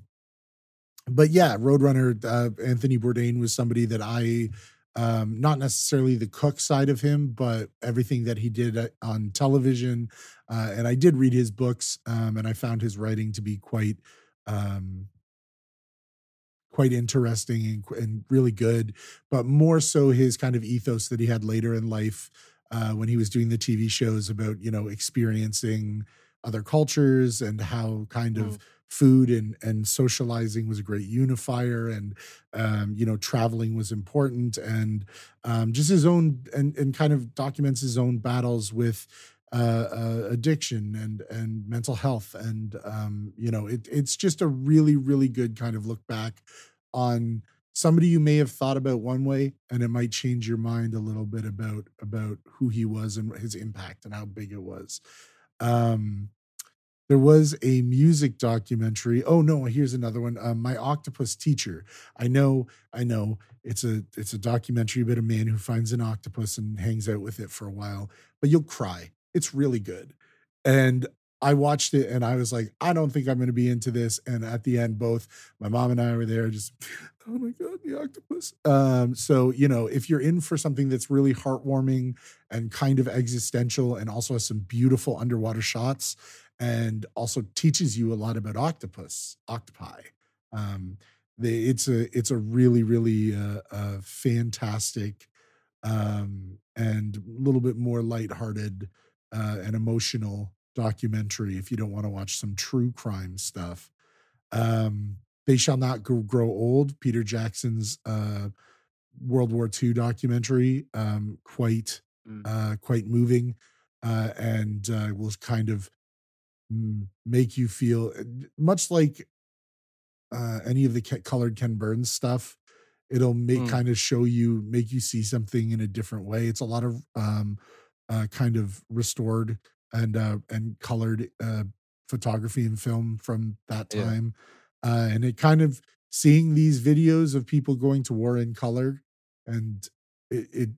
Speaker 3: but yeah, Roadrunner, uh, Anthony Bourdain was somebody that I, um, not necessarily the cook side of him, but everything that he did uh, on television. Uh, and I did read his books, um, and I found his writing to be quite, um, quite interesting and, and really good. But more so his kind of ethos that he had later in life uh, when he was doing the TV shows about you know experiencing other cultures and how kind of food and and socializing was a great unifier and um, you know traveling was important and um, just his own and and kind of documents his own battles with uh, uh, addiction and and mental health and um, you know it, it's just a really really good kind of look back on somebody you may have thought about one way and it might change your mind a little bit about about who he was and his impact and how big it was. Um there was a music documentary. Oh no here's another one um, my octopus teacher. I know i know it's a it's a documentary about a man who finds an octopus and hangs out with it for a while but you'll cry. It's really good. And i watched it and i was like i don't think i'm going to be into this. And at the end both my mom and i were there just oh my god the octopus. Um so you know if you're in for something that's really heartwarming and kind of existential and also has some beautiful underwater shots and also teaches you a lot about octopus octopi um the, it's a it's a really really uh, uh fantastic um and a little bit more lighthearted uh, and emotional documentary if you don't want to watch some true crime stuff. Um, they shall not grow old. Peter Jackson's uh, World War II documentary, um, quite
Speaker 4: Mm.
Speaker 3: uh, quite moving, uh, and uh, will kind of make you feel much like uh, any of the Ke- colored Ken Burns stuff. It'll make
Speaker 4: Mm.
Speaker 3: kind of show you, make you see something in a different way. It's a lot of um, uh, kind of restored and uh, and colored uh, photography and film from that
Speaker 4: Yeah.
Speaker 3: time, uh, and it kind of seeing these videos of people going to war in color, and it it,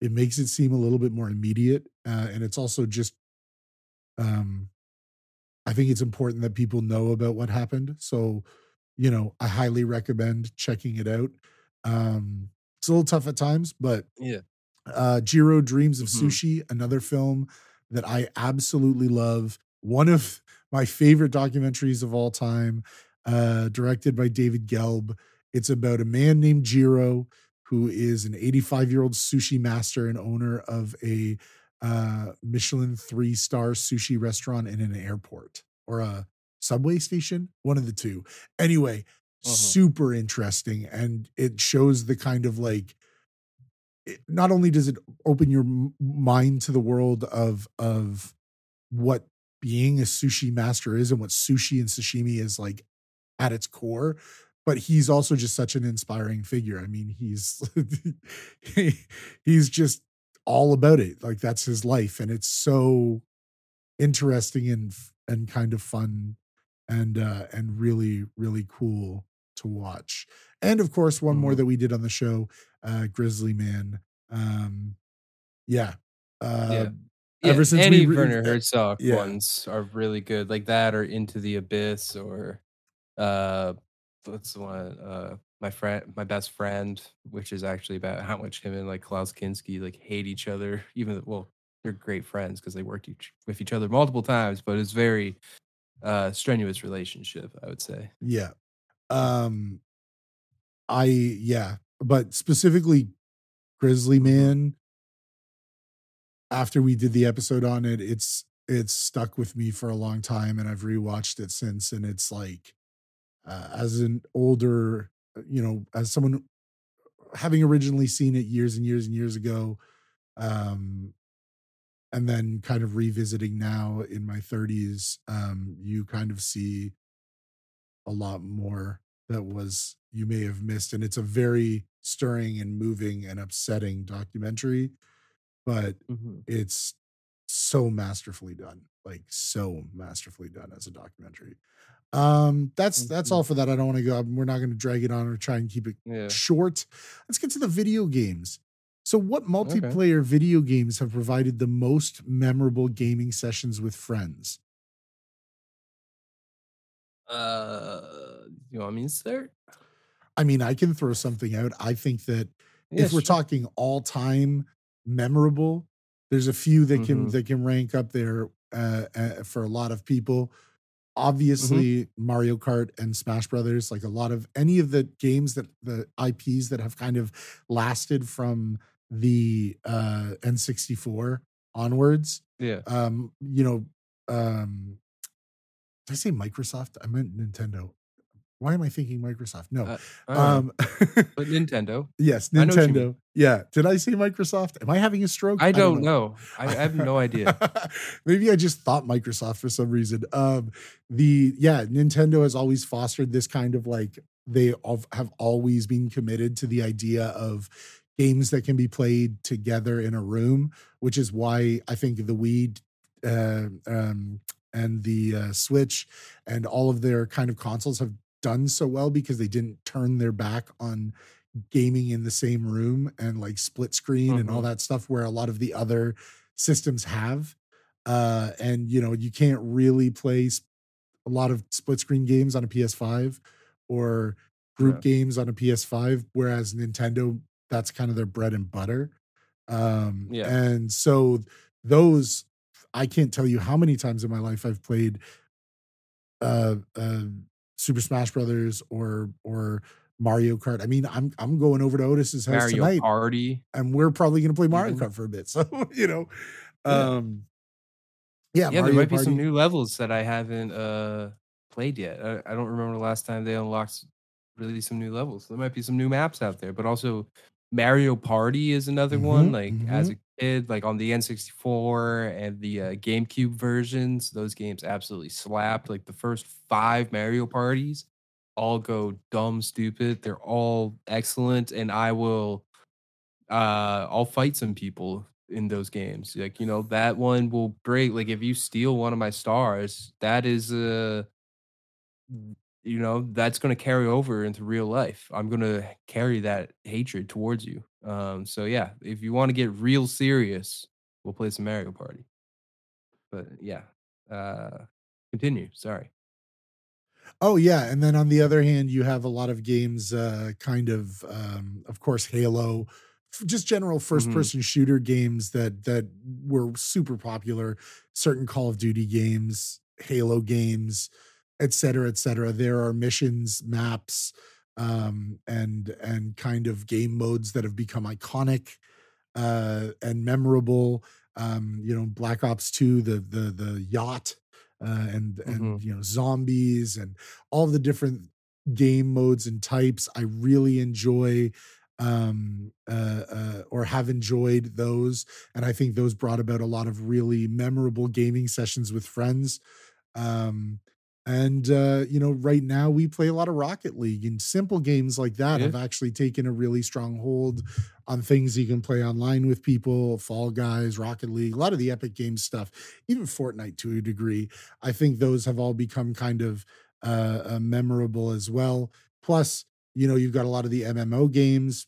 Speaker 3: it makes it seem a little bit more immediate, uh, and it's also just um I think it's important that people know about what happened. So, you know, I highly recommend checking it out. Um, it's a little tough at times, but
Speaker 4: Yeah.
Speaker 3: uh, Jiro Dreams of
Speaker 4: Mhm.
Speaker 3: Sushi, another film that I absolutely love. One of my favorite documentaries of all time, uh, directed by David Gelb. It's about a man named Jiro who is an 85 year old sushi master and owner of a uh, Michelin three star sushi restaurant in an airport or a subway station, one of the two. Anyway,
Speaker 4: Uh-huh.
Speaker 3: super interesting. And it shows the kind of like, it, not only does it open your m- mind to the world of of what being a sushi master is and what sushi and sashimi is like at its core but he's also just such an inspiring figure i mean he's he, he's just all about it like that's his life and it's so interesting and and kind of fun and uh and really really cool to watch and of course one more
Speaker 4: Mhm.
Speaker 3: that we did on the show uh grizzly man um yeah uh
Speaker 4: yeah.
Speaker 3: ever
Speaker 4: Yeah,
Speaker 3: since we
Speaker 4: any
Speaker 3: re-
Speaker 4: Werner
Speaker 3: uh,
Speaker 4: Herzog
Speaker 3: yeah.
Speaker 4: ones are really good, like that or Into the Abyss or uh, what's the one? Uh, my friend, my best friend, which is actually about how much him and like Klaus Kinski like hate each other. Even though- well, they're great friends because they worked each with each other multiple times, but it's very uh strenuous relationship, I would say.
Speaker 3: Yeah. Um I yeah, but specifically Grizzly
Speaker 4: Mhm.
Speaker 3: Man after we did the episode on it, it's it's stuck with me for a long time and I've rewatched it since and it's like uh, as an older, you know, as someone having originally seen it years and years and years ago um and then kind of revisiting now in my 30s um you kind of see a lot more that was you may have missed and it's a very stirring and moving and upsetting documentary but it's so masterfully done like so masterfully done as a documentary um that's that's all for that i don't want to go we're not going to drag it on or try and keep it
Speaker 4: Yeah.
Speaker 3: short let's get to the video games so what multiplayer video games have provided the most memorable gaming sessions with friends
Speaker 4: Uh, you want me to start?
Speaker 3: i mean i can throw something out i think that
Speaker 4: Yeah,
Speaker 3: if we're
Speaker 4: sure.
Speaker 3: talking all time memorable, there's a few that can
Speaker 4: Mhm.
Speaker 3: that can rank up there uh, uh, for a lot of people.
Speaker 4: Mm-hmm.
Speaker 3: Obviously, Mario Kart and Smash Brothers, like a lot of any of the games that the IPs that have kind of lasted from the uh, N64 onwards.
Speaker 4: yeah.
Speaker 3: Um, you know, um, did I say Microsoft? I meant Nintendo. Why am I thinking Microsoft? No.
Speaker 4: Uh, I don't know.
Speaker 3: um,
Speaker 4: but Nintendo.
Speaker 3: Yes,
Speaker 4: I know what you mean.
Speaker 3: Nintendo. Yeah. Did I say Microsoft? Am I having a stroke?
Speaker 4: I don't know. I, I have no idea.
Speaker 3: Maybe I just thought Microsoft for some reason. Um, the yeah, Nintendo has always fostered this kind of like they have always been committed to the idea of games that can be played together in a room, which is why I think the Wii uh, um, and the uh, Switch and all of their kind of consoles have done so well because they didn't turn their back on gaming in the same room and like split screen and all
Speaker 4: Mhm.
Speaker 3: that stuff where a lot of the other systems have uh and you know you can't really play a lot of split screen games on a PS5 or group
Speaker 4: Yeah.
Speaker 3: games on a PS5 whereas Nintendo that's kind of their bread and butter um
Speaker 4: Yeah.
Speaker 3: and so those I can't tell you how many times in my life I've played uh uh Super Smash Brothers or or Mario Kart. I mean, I'm I'm going over to Otis's house
Speaker 4: Mario
Speaker 3: tonight,
Speaker 4: Party.
Speaker 3: and we're probably going to play Mario
Speaker 4: even.
Speaker 3: Kart for a bit. So you know,
Speaker 4: Yeah.
Speaker 3: um, yeah,
Speaker 4: Yeah, there
Speaker 3: Mario
Speaker 4: might be some new levels that I haven't uh played yet. I, I don't remember the last time they unlocked really some new levels. There might be some new maps out there, but also Mario Party is another one.
Speaker 3: Mhm,
Speaker 4: Like as
Speaker 3: mhm.
Speaker 4: a kid, like on the N64 and the uh, GameCube versions, those games absolutely slapped. Like the first five Mario parties all go dumb stupid. They're all excellent, and I will uh I'll fight some people in those games. Like, you know, that one will break. Like if you steal one of my stars, that is uh you know, that's gonna carry over into real life. I'm gonna carry that hatred towards you. Um, so yeah, if you want to get real serious, we'll play some Mario Party. But yeah. Uh continue. Sorry.
Speaker 3: Oh yeah, and then on the other hand, you have a lot of games, uh, kind of, um, of course, Halo, just general
Speaker 4: Mhm.
Speaker 3: first-person shooter games that that were super popular. Certain Call of Duty games, Halo games, et cetera, et cetera. There are missions, maps, um, and and kind of game modes that have become iconic uh, and memorable. Um, you know, Black Ops Two, the the the yacht, uh, and and
Speaker 4: Mhm.
Speaker 3: you know zombies and all the different game modes and types. I really enjoy um uh, uh or have enjoyed those and i think those brought about a lot of really memorable gaming sessions with friends um and uh you know right now we play a lot of rocket league and simple games like that
Speaker 4: Yeah.
Speaker 3: have actually taken a really strong hold on things you can play online with people fall guys rocket league a lot of the epic games stuff even fortnite to a degree i think those have all become kind of uh, uh memorable as well plus you know you've got a lot of the mmo games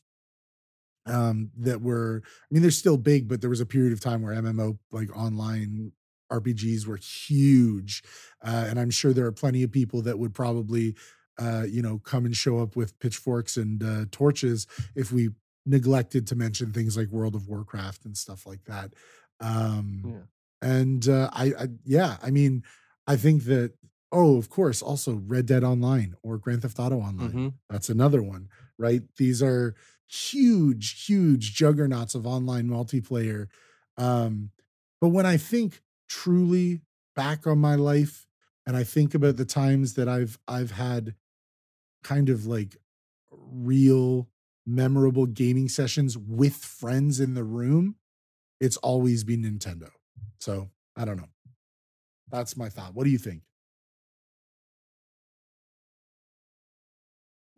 Speaker 3: um that were i mean they're still big but there was a period of time where mmo like online rpgs were huge uh, and i'm sure there are plenty of people that would probably uh you know come and show up with pitchforks and uh torches if we neglected to mention things like world of warcraft and stuff like that um
Speaker 4: Yeah.
Speaker 3: and uh I, I yeah i mean i think that oh of course also red dead online or grand theft auto online
Speaker 4: Mhm.
Speaker 3: that's another one, right? These are huge, huge juggernauts of online multiplayer. Um, but when I think truly back on my life and I think about the times that I've I've had kind of like real memorable gaming sessions with friends in the room, it's always been Nintendo. So I don't know. That's my thought. What do you think?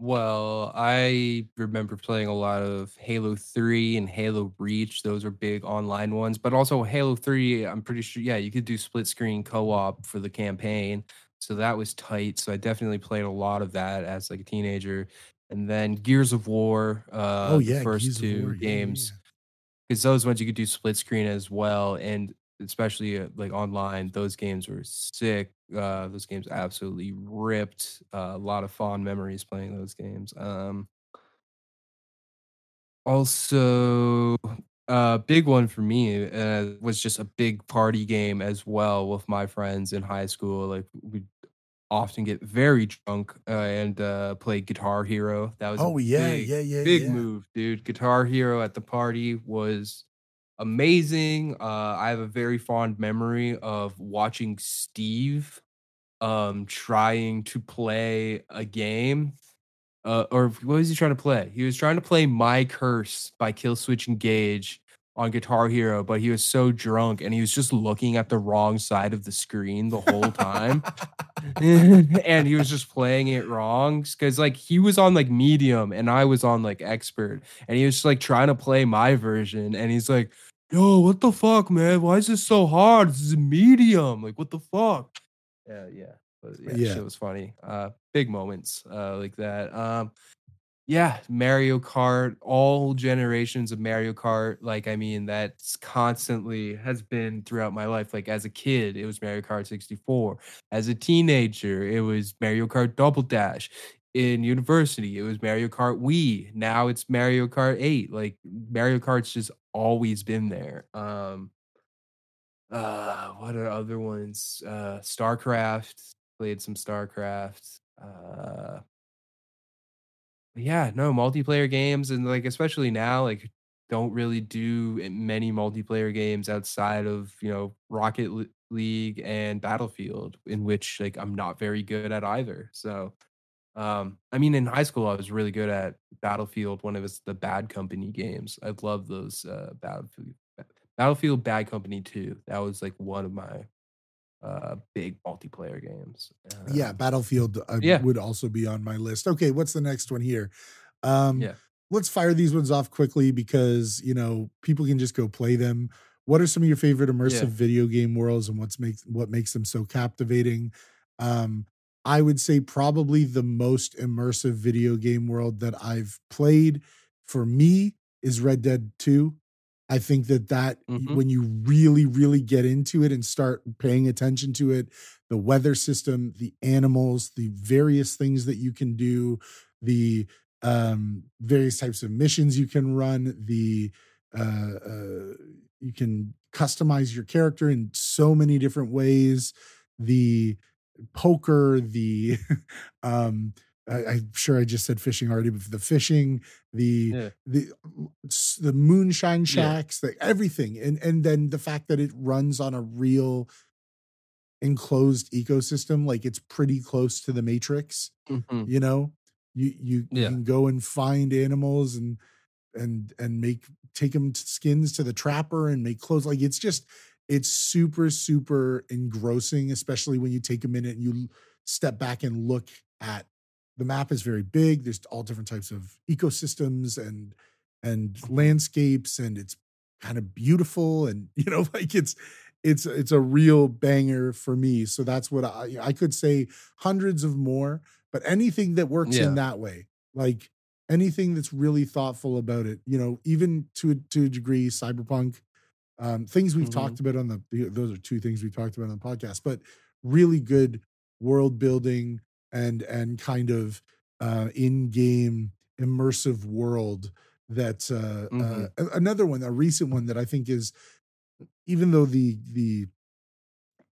Speaker 4: Well, I remember playing a lot of Halo 3 and Halo Reach. Those are big online ones, but also Halo 3, I'm pretty sure, yeah, you could do split screen co op for the campaign. So that was tight. So I definitely played a lot of that as like a teenager. And then Gears of War, uh,
Speaker 3: oh
Speaker 4: the
Speaker 3: yeah,
Speaker 4: first
Speaker 3: Gears
Speaker 4: two
Speaker 3: War. Yeah, yeah,
Speaker 4: games,
Speaker 3: yeah.
Speaker 4: because those ones you could do split screen as well. And especially uh, like online, those games were sick. Uh, those games absolutely ripped. Uh, a lot of fond memories playing those games. Um, also, a big one for me uh, was just a big party game as well with my friends in high school. Like we often get very drunk uh, and uh, play Guitar Hero. That was a
Speaker 3: Oh yeah,
Speaker 4: big,
Speaker 3: yeah, yeah,
Speaker 4: big
Speaker 3: yeah.
Speaker 4: move, dude. Guitar Hero at the party was amazing. Uh, I have a very fond memory of watching Steve um trying to play a game. Uh, or what was he trying to play? He was trying to play My Curse by Killswitch Engage on Guitar Hero, but he was so drunk and he was just looking at the wrong side of the screen the whole time. and he was just playing it wrong because like he was on like medium and I was on like expert, and he was just like trying to play my version, and he's like, "Yo, what the fuck, man? Why is this so hard? This is a medium. Like, what the fuck?" Yeah, yeah, but yeah,
Speaker 3: Yeah.
Speaker 4: shit was funny. Uh, big moments uh like that. Um, yeah, Mario Kart, all generations of Mario Kart. Like, I mean, that's constantly has been throughout my life. Like, as a kid, it was Mario Kart 64. As a teenager, it was Mario Kart Double Dash. In university, it was Mario Kart Wii. Now it's Mario Kart 8. Like, Mario Kart's just always been there. Um, uh, what are other ones? Uh, StarCraft. Played some StarCraft. Uh, Yeah, no, multiplayer games and, like, especially now, like, don't really do many multiplayer games outside of, you know, Rocket League and Battlefield, in which, like, I'm not very good at either, so, um, I mean, in high school, I was really good at Battlefield one of was the Bad Company games. I love those, uh, Battlefield Battlefield Bad Company 2, that was, like, one of my, uh, big multiplayer games,
Speaker 3: Yeah,
Speaker 4: um
Speaker 3: Battlefield, uh,
Speaker 4: Yeah.
Speaker 3: would also be on my list. Okay, what's the next one here? Um,
Speaker 4: Yeah.
Speaker 3: let's fire these ones off quickly because, you know, people can just go play them. What are some of your favorite
Speaker 4: Yeah.
Speaker 3: immersive video game worlds and what's makes what makes them so captivating? Um, I would say probably the most immersive video game world that I've played for me is Red Dead 2. I think that that y
Speaker 4: Mhm.
Speaker 3: when you really, really get into it and start paying attention to it, the weather system, the animals, the various things that you can do, the, um, various types of missions you can run, the, uh, uh you can customize your character in so many different ways, the poker, the, um, I I'm sure I just said fishing already, but the fishing, the
Speaker 4: Yeah.
Speaker 3: the the moonshine
Speaker 4: Yeah.
Speaker 3: shacks, the everything, and and then the fact that it runs on a real enclosed ecosystem, like, it's pretty close to the Matrix,
Speaker 4: Mhm.
Speaker 3: you know? You you you
Speaker 4: Yeah.
Speaker 3: can go and find animals and and and make take 'em t skins to the trapper and make clothes, like, it's just it's super, super engrossing, especially when you take a minute and you step back and look at the map is very big, there's all different types of ecosystems and and landscapes, and it's kinda beautiful, and, you know, like, it's it's it's a real banger for me, so that's what I I could say hundreds of more, but anything that works in that way, like, anything that's really thoughtful about it, you know, even to to a degree, Cyberpunk, um, things we've talked
Speaker 4: Mhm.
Speaker 3: about on the those are 2 things we've talked about on the podcast, but really good world building and and kind of, uh, in-game immersive world that, uh, uh
Speaker 4: Mhm.
Speaker 3: a another one, a recent one that I think is even though the the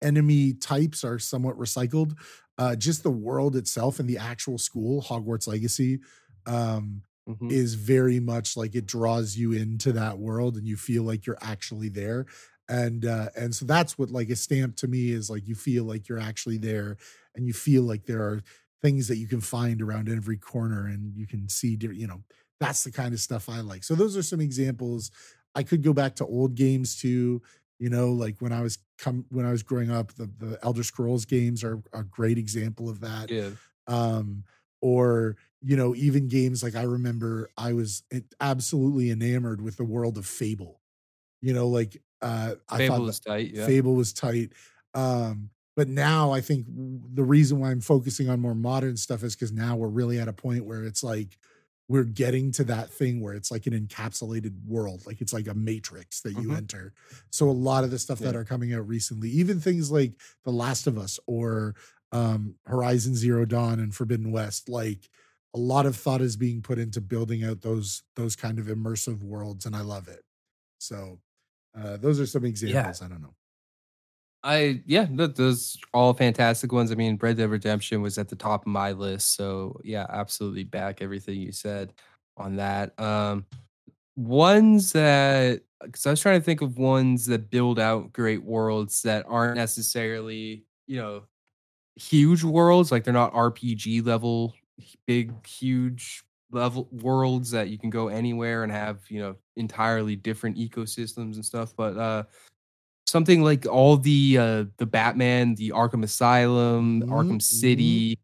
Speaker 3: enemy types are somewhat recycled, uh, just the world itself and the actual school, Hogwarts Legacy, um,
Speaker 4: Mhm.
Speaker 3: is very much like it draws you into that world and you feel like you're actually there, and, uh, and so that's what, like, a stamp to me is, like, you feel like you're actually there, and you feel like there are things that you can find around every corner, and you can see you know, that's the kind of stuff I like. So those are some examples. I could go back to old games too, you know, like, when I was come when I was growing up, the the Elder Scrolls games are a great example of that,
Speaker 4: Yeah.
Speaker 3: um, or, you know, even games like I remember I was absolutely enamored with the world of Fable, you know, like, uh, I thought
Speaker 4: Fable
Speaker 3: that
Speaker 4: is tight, yeah.
Speaker 3: Fable was tight, um, but now I think the reason why I'm focusing on more modern stuff is because now we're really at a point where it's like, we're getting to that thing where it's like an encapsulated world, like, it's like a matrix that you
Speaker 4: Mhm.
Speaker 3: enter. So a lot of the stuff that are coming out recently, even things like The Last of Us or, um, Horizon Zero Dawn and Forbidden West, like, a lot of thought is being put into building out those those kind of immersive worlds, and I love it. So, uh, those are some
Speaker 4: Yeah.
Speaker 3: examples, I don't know.
Speaker 4: I yeah, th those all fantastic ones. I mean, Red Dead Redemption was at the top of my list, so yeah, absolutely back everything you said on that. Um, ones that 'cause I was trying to think of ones that build out great worlds that aren't necessarily, you know, huge worlds, like, they're not RPG level, big, huge level worlds that you can go anywhere and have, you know, entirely different ecosystems and stuff, but, uh, something like all the, uh, the Batman, the Arkham Asylum,
Speaker 3: Mhm,
Speaker 4: Arkham
Speaker 3: mhm.
Speaker 4: City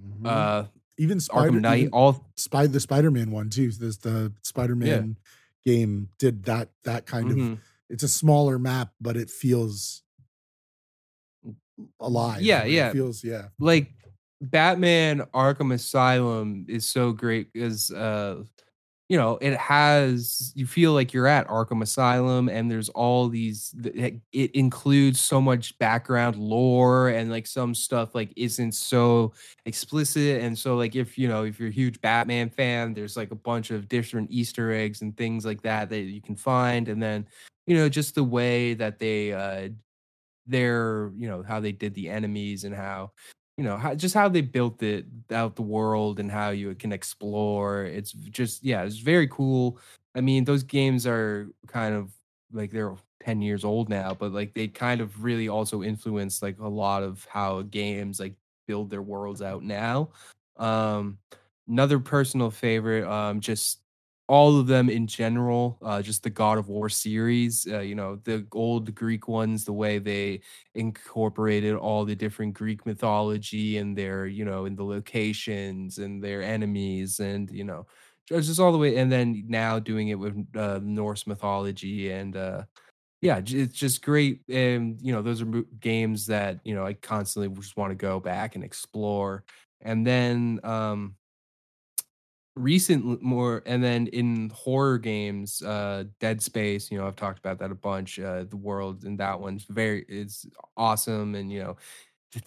Speaker 3: Mhm.
Speaker 4: uh,
Speaker 3: Even Spider
Speaker 4: Arkham Knight, all
Speaker 3: Spy the Spider-Man one too, there's the Spider-Man game did that that kind of
Speaker 4: Mhm.
Speaker 3: it's a smaller map, but it feels alive.
Speaker 4: Yeah,
Speaker 3: or it
Speaker 4: yeah.
Speaker 3: feels yeah.
Speaker 4: like Batman Arkham Asylum is so great because uh you know it has you feel like you're at Arkham Asylum and there's all these it includes so much background lore and like some stuff like isn't so explicit and so like if you know if you're a huge Batman fan there's like a bunch of different easter eggs and things like that that you can find and then you know just the way that they uh they're you know how they did the enemies and how you know how just how they built it out the world and how you can explore. It's just yeah it's very cool. I mean those games are kind of like they're 10 years old now but like they kind of really also influence like a lot of how games like build their worlds out now. Um another personal favorite um just all of them in general, uh, just the God of War series, uh, you know, the old Greek ones, the way they incorporated all the different Greek mythology and their, you know, in the locations and their enemies and, you know, just all the way. And then now doing it with uh, Norse mythology and, uh, yeah, it's just great. And, you know, those are games that, you know, I constantly just want to go back and explore. And then, um, recent more and then in horror games uh dead space you know i've talked about that a bunch uh the world and that one's very it's awesome and you know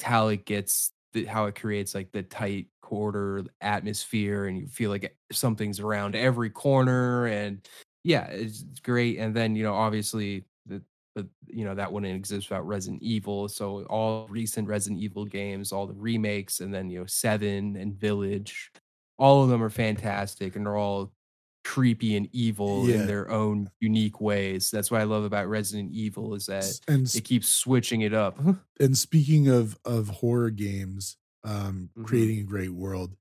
Speaker 4: how it gets the, how it creates like the tight quarter atmosphere and you feel like something's around every corner and yeah it's great and then you know obviously the the you know that wouldn't exist without resident evil so all recent resident evil games all the remakes and then you know seven and village all of them are fantastic and they're all creepy and evil
Speaker 3: Yeah.
Speaker 4: in their own unique ways. That's what I love about Resident Evil is that
Speaker 3: and
Speaker 4: it keeps switching it up.
Speaker 3: and speaking of of horror games um
Speaker 4: Mhm.
Speaker 3: creating a great world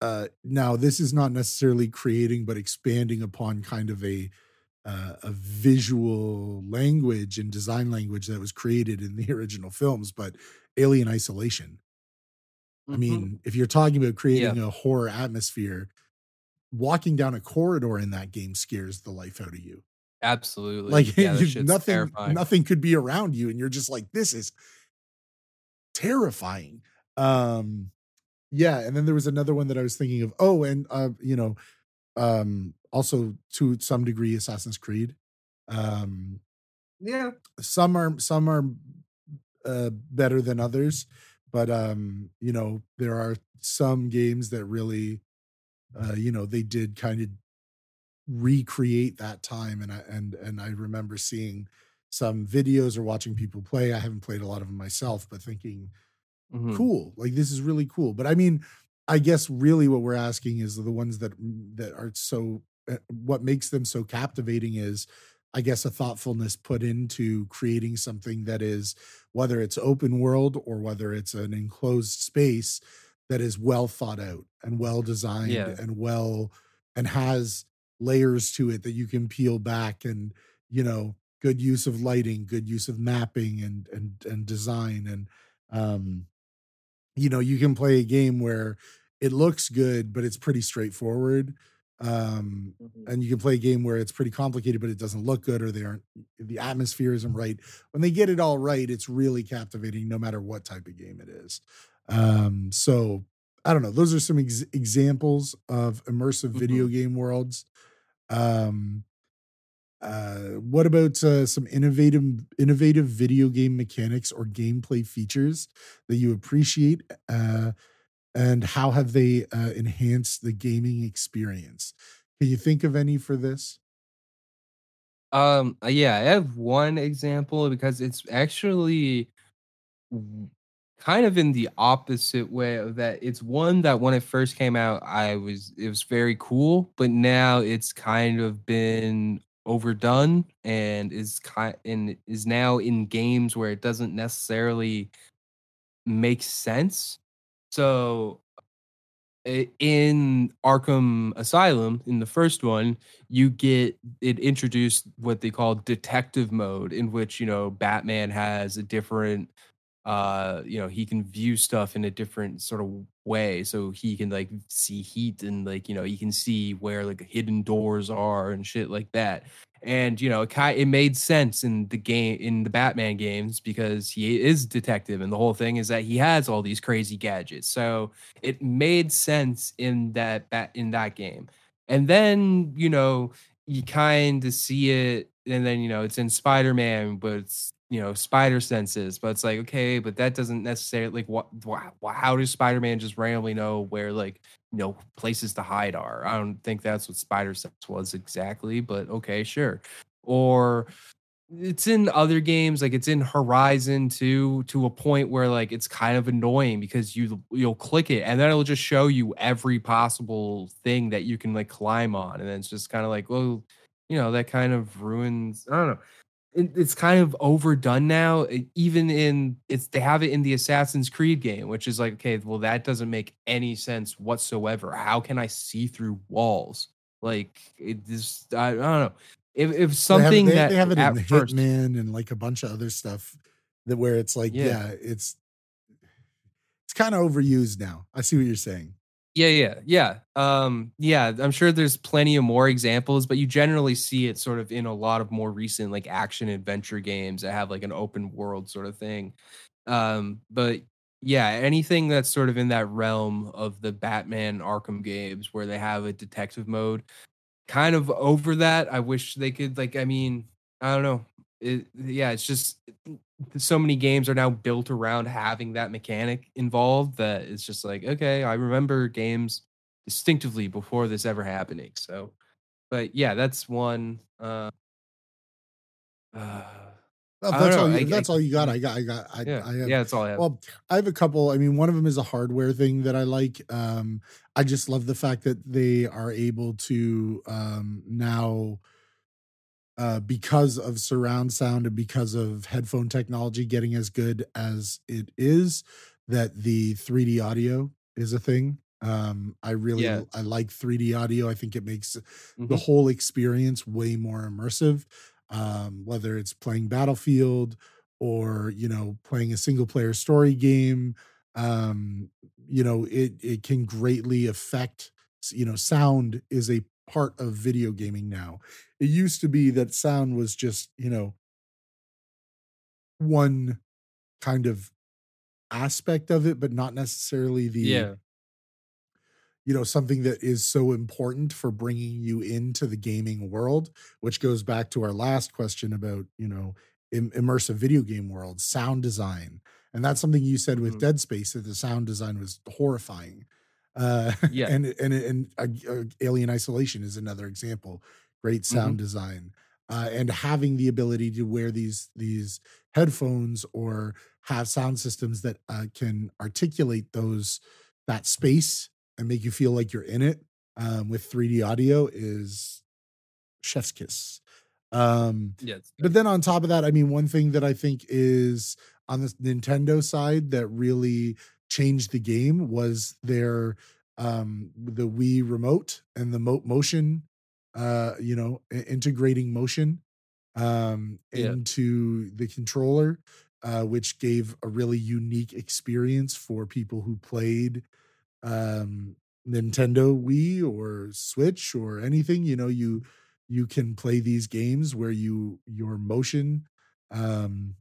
Speaker 3: uh now this is not necessarily creating but expanding upon kind of a uh, a visual language and design language that was created in the original films but alien isolation i
Speaker 4: Mhm.
Speaker 3: mean if you're talking about creating a horror atmosphere walking down a corridor in that game scares the life out of you
Speaker 4: absolutely.
Speaker 3: like
Speaker 4: yeah,
Speaker 3: you- nothing
Speaker 4: terrifying.
Speaker 3: nothing could be around you and you're just like this is terrifying um yeah and then there was another one that i was thinking of oh and uh you know um also to some degree assassin's creed um
Speaker 4: Yeah.
Speaker 3: some are some are uh better than others but um you know there are some games that really uh you know they did kind of recreate that time and I and and I remember seeing some videos or watching people play. I haven't played a lot of them myself, but thinking
Speaker 4: Mhm.
Speaker 3: cool, like this is really cool. But I mean, I guess really what we're asking is the ones that that are so uh, what makes them so captivating is I guess a thoughtfulness put into creating something that is whether it's open world or whether it's an enclosed space that is well thought out and well designed
Speaker 4: Yeah.
Speaker 3: and well and has layers to it that you can peel back and you know good use of lighting good use of mapping and and and design and um you know you can play a game where it looks good but it's pretty straightforward um
Speaker 4: Mhm.
Speaker 3: and you can play a game where it's pretty complicated but it doesn't look good or they aren't the atmosphere isn't right. When they get it all right it's really captivating no matter what type of game it is. Um so i don't know those are some ex- examples of immersive video game worlds. Um uh what about uh, some innovative innovative video game mechanics or gameplay features that you appreciate? Uh and how have they uh, enhanced the gaming experience can you think of any for this
Speaker 4: Um, uh, yeah, I have one example because it's actually kind of in the opposite way of that. It's one that when it first came out, I was it was very cool, but now it's kind of been overdone and is kind and is now in games where it doesn't necessarily make sense. So in Arkham Asylum, in the first one, you get it introduced what they call detective mode, in which you know Batman has a different, uh, you know, he can view stuff in a different sort of way, so he can like see heat and like you know he can see where like hidden doors are and shit like that. And you know, it, it made sense in the game in the Batman games because he is detective, and the whole thing is that he has all these crazy gadgets. So it made sense in that in that game and then you know you kind of see it and then you know it's in spider-man but it's you know spider senses but it's like okay but that doesn't necessarily like what wha- wha- how does spider-man just randomly know where like you know places to hide are. I don't think that's what spider sense was exactly but okay sure. Or it's in other games like it's in horizon too to a point where like it's kind of annoying because you you'll click it and then it'll just show you every possible thing that you can like climb on and then it's just kind of like well you know that kind of ruins i don't know it's kind of overdone now even in it's they have it in the assassin's creed game which is like okay well that doesn't make any sense whatsoever how can i see through walls like it just i, I don't know if, if something
Speaker 3: they have,
Speaker 4: that
Speaker 3: they have it
Speaker 4: at
Speaker 3: in
Speaker 4: first
Speaker 3: Hitman and like a bunch of other stuff that where it's like, yeah,
Speaker 4: Yeah.
Speaker 3: it's it's kind of overused now. I see what you're saying.
Speaker 4: Yeah, yeah, yeah. Um, yeah, I'm sure there's plenty of more examples, but you generally see it sort of in a lot of more recent like action adventure games that have like an open world sort of thing. Um, but yeah, anything that's sort of in that realm of the Batman Arkham games where they have a detective mode, kind of over that. I wish they could like I mean, I don't know. It, yeah, it's just so many games are now built around having that mechanic involved that it's just like okay i remember games distinctively before this ever happening so but yeah that's one uh, uh
Speaker 3: that's all. You,
Speaker 4: I-
Speaker 3: that's
Speaker 4: I-
Speaker 3: all you got. I got. I got. I,
Speaker 4: yeah
Speaker 3: I have,
Speaker 4: yeah that's all i have
Speaker 3: Well, I have a couple. I mean, one of them is a hardware thing that I like. Um, I just love the fact that they are able to um, now, uh, because of surround sound and because of headphone technology getting as good as it is, that the 3D audio is a thing. Um, I really
Speaker 4: Yeah.
Speaker 3: I like 3D audio. I think it makes the
Speaker 4: Mhm.
Speaker 3: whole experience way more immersive. Um, whether it's playing Battlefield or you know playing a single player story game, um, you know it it can greatly affect. You know, sound is a part of video gaming now. It used to be that sound was just you know one kind of aspect of it, but not necessarily the
Speaker 4: yeah
Speaker 3: you know something that is so important for bringing you into the gaming world which goes back to our last question about you know Im- immersive video game world sound design and that's something you said with
Speaker 4: Mhm.
Speaker 3: dead space that the sound design was horrifying uh
Speaker 4: Yeah.
Speaker 3: and and and uh, uh, alien isolation is another example great sound design uh, and having the ability to wear these these headphones or have sound systems that uh, can articulate those that space and make you feel like you're in it um, with 3D audio is chef's kiss. Um,
Speaker 4: yeah
Speaker 3: but then on top of that, I mean, one thing that I think is on the Nintendo side that really changed the game was their um the Wii remote and the mo- motion uh you know integrating motion um
Speaker 4: Yeah.
Speaker 3: into the controller uh which gave a really unique experience for people who played um Nintendo Wii or Switch or anything you know you you can play these games where you your motion um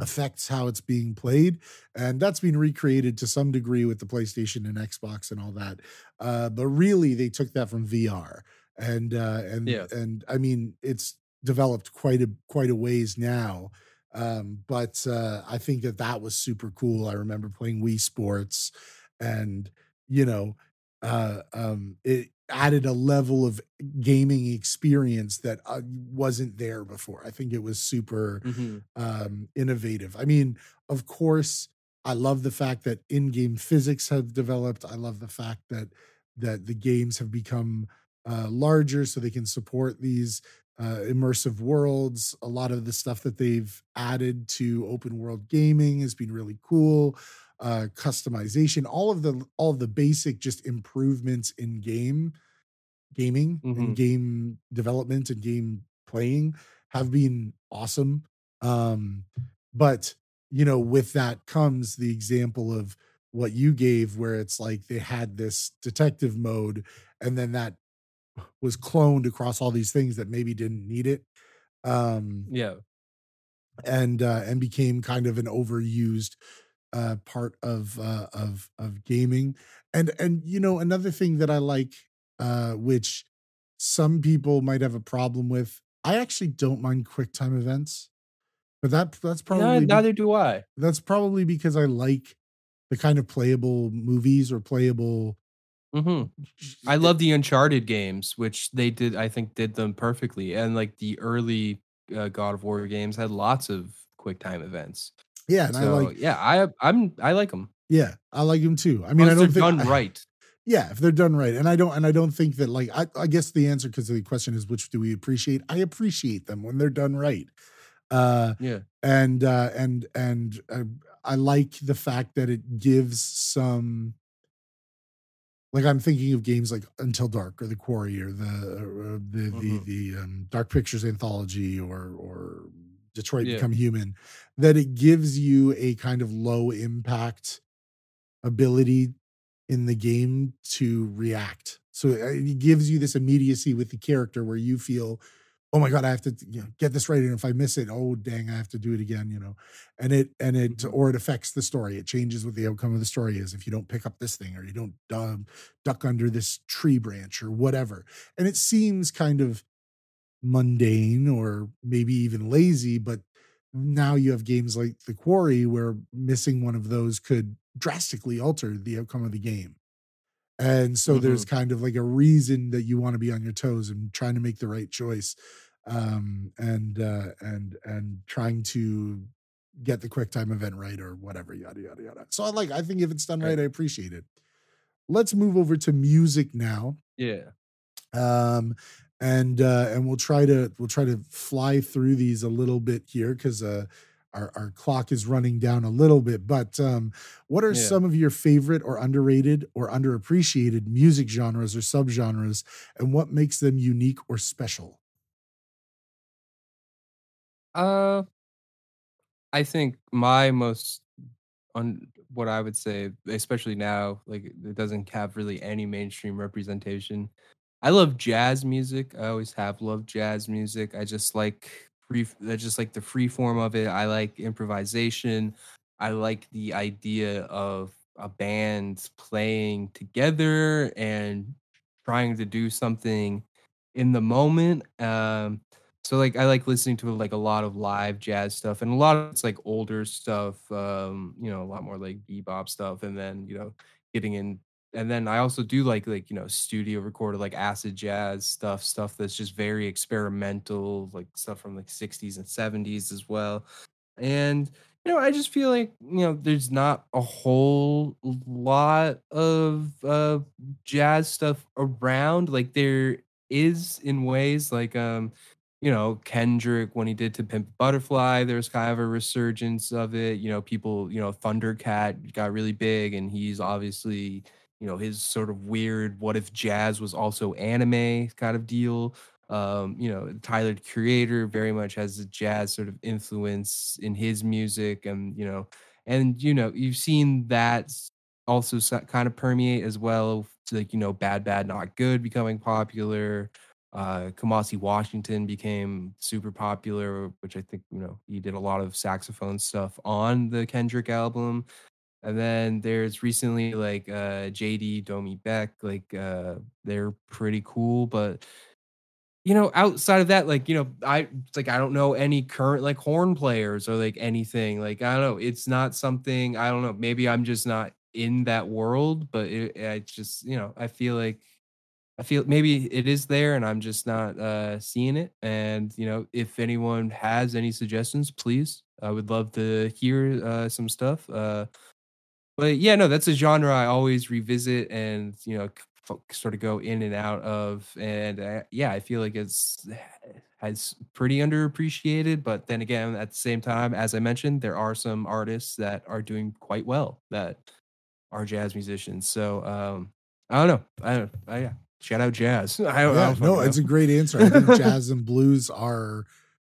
Speaker 3: affects how it's being played and that's been recreated to some degree with the PlayStation and Xbox and all that uh but really they took that from VR and uh and
Speaker 4: Yeah.
Speaker 3: and I mean it's developed quite a quite a ways now um but uh I think that that was super cool I remember playing Wii Sports and you know uh um it added a level of gaming experience that uh, wasn't there before. I think it was super
Speaker 4: Mhm.
Speaker 3: um innovative. I mean of course i love the fact that in-game physics have developed. I love the fact that that the games have become uh larger so they can support these uh immersive worlds. A lot of the stuff that they've added to open world gaming has been really cool uh customization all of the all of the basic just improvements in game gaming and
Speaker 4: Mhm.
Speaker 3: game development and game playing have been awesome um but you know with that comes the example of what you gave where it's like they had this detective mode and then that was cloned across all these things that maybe didn't need it um
Speaker 4: yeah
Speaker 3: and uh, and became kind of an overused uh, part of uh, of of gaming. And and you know another thing that I like, uh, which some people might have a problem with, I actually don't mind QuickTime events, but that that's probably be-
Speaker 4: neither do i
Speaker 3: that's probably because I like the kind of playable movies or playable.
Speaker 4: hmm I love the Uncharted games, which they did, I think, did them perfectly, and like the early uh, God of War games had lots of quick time events.
Speaker 3: Yeah, and I
Speaker 4: So
Speaker 3: like
Speaker 4: yeah, I I'm I like them.
Speaker 3: yeah, I like them too. I mean, I
Speaker 4: they're
Speaker 3: don't think
Speaker 4: done
Speaker 3: I-
Speaker 4: right.
Speaker 3: Yeah, if they're done right, and I don't, and I don't think that like I, I guess the answer because the question is which do we appreciate? I appreciate them when they're done right, uh,
Speaker 4: Yeah.
Speaker 3: and uh, and and uh, I like the fact that it gives some. Like I'm thinking of games like Until Dark or The Quarry or the uh, the the the um, Dark Pictures anthology or or Detroit
Speaker 4: Yeah.
Speaker 3: Become Human, that it gives you a kind of low impact ability in the game to react. So uh, it gives you this immediacy with the character where you feel, oh my god, I have to you know, get this right, and if I miss it, oh dang, I have to do it again. You know, and it and it
Speaker 4: Mhm.
Speaker 3: or it affects the story. It changes what the outcome of the story is if you don't pick up this thing or you don't um, duck under this tree branch or whatever. And it seems kind of mundane or maybe even lazy, but now you have games like The Quarry where missing one of those could drastically alter the outcome of the game. And so there's kind of like a reason that you want to be on your toes and trying to make the right choice um and uh and and trying to get the quick time event right or whatever yada yada yada. So I like I think if it's done Right. I appreciate it. Let's move over to music now
Speaker 4: Yeah.
Speaker 3: um and uh and we'll try to we'll try to fly through these a little bit here because uh our, our clock is running down a little bit but um what are
Speaker 4: Yeah.
Speaker 3: some of your favorite or underrated or underappreciated music genres or subgenres and what makes them unique or special
Speaker 4: Uh, I think my most on what I would say, especially now, like it doesn't have really any mainstream representation. I love jazz music. I always have loved jazz music. I just like free. I just like the free form of it. I like improvisation. I like the idea of a band playing together and trying to do something in the moment. Um, so like I like listening to like a lot of live jazz stuff and a lot of it's like older stuff, um, you know, a lot more like bebop stuff and then, you know, getting in and then I also do like like, you know, studio recorded like acid jazz stuff, stuff that's just very experimental, like stuff from like 60s and 70s as well. And you know, I just feel like, you know, there's not a whole lot of uh jazz stuff around. Like there is in ways like um you know, Kendrick when he did to Pimp Butterfly, there's kind of a resurgence of it. You know, people, you know, Thundercat got really big and he's obviously, you know, his sort of weird what if jazz was also anime kind of deal. Um, you know, Tyler the Creator very much has a jazz sort of influence in his music and, you know, and you know, you've seen that also kind of permeate as well like, you know, Bad Bad Not Good becoming popular uh Kamasi Washington became super popular, which I think, you know, he did a lot of saxophone stuff on the Kendrick album. And then there's recently like uh JD Domi Beck, like uh they're pretty cool, but you know, outside of that, like, you know, I like I don't know any current like horn players or like anything. Like, I don't know. It's not something I don't know. Maybe I'm just not in that world, but it, I just, you know, I feel like I feel maybe it is there and I'm just not uh seeing it. And you know, if anyone has any suggestions, please. I would love to hear uh some stuff. Uh but yeah, no, that's a genre I always revisit and you know, sort of go in and out of. And uh, yeah, I feel like it's has pretty underappreciated. But then again, at the same time, as I mentioned, there are some artists that are doing quite well that are jazz musicians. So um, I don't know. I don't. I, yeah. Shout out jazz. I don't, I don't
Speaker 3: no
Speaker 4: fucking
Speaker 3: it's a great answer i think jazz and blues are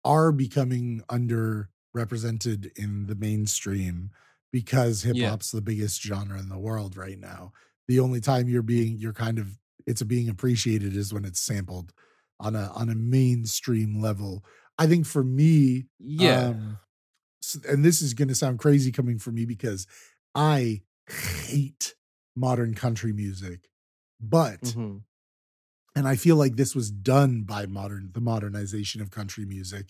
Speaker 3: are becoming underrepresented in the mainstream because hip
Speaker 4: Yeah.
Speaker 3: hop's the biggest genre in the world right now the only time you're being you're kind of it's being appreciated is when it's sampled on a on a mainstream level i think for me
Speaker 4: yeah.
Speaker 3: um, and this is going to sound crazy coming from me because i hate modern country music but
Speaker 4: Mhm.
Speaker 3: and i feel like this was done by modern the modernization of country music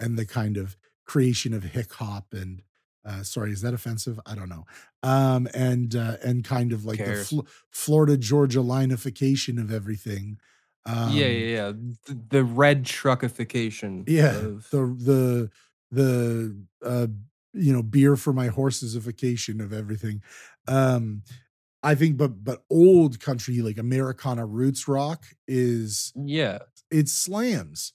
Speaker 3: and the kind of creation of hip hop and uh sorry is that offensive i don't know um and uh and kind of like the? Fl- florida georgia lineification of everything Um,
Speaker 4: yeah, yeah, yeah. The, the red truckification.
Speaker 3: yeah
Speaker 4: of-
Speaker 3: the the the uh you know beer for my horsesification of everything um i think but but old country like americana roots rock is
Speaker 4: yeah.
Speaker 3: it slams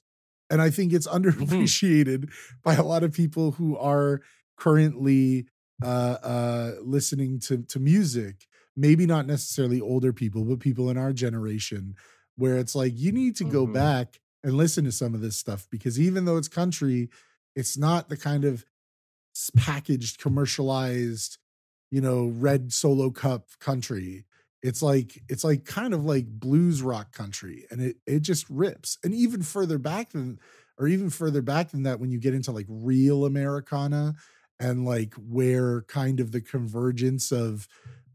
Speaker 3: and i think it's underappreciated by a lot of people who are currently uh uh listening to to music maybe not necessarily older people but people in our generation where it's like you need to go
Speaker 4: Mhm.
Speaker 3: back and listen to some of this stuff because even though it's country it's not the kind of packaged commercialized you know red solo cup country it's like it's like kind of like blues rock country and it it just rips and even further back than or even further back than that when you get into like real americana and like where kind of the convergence of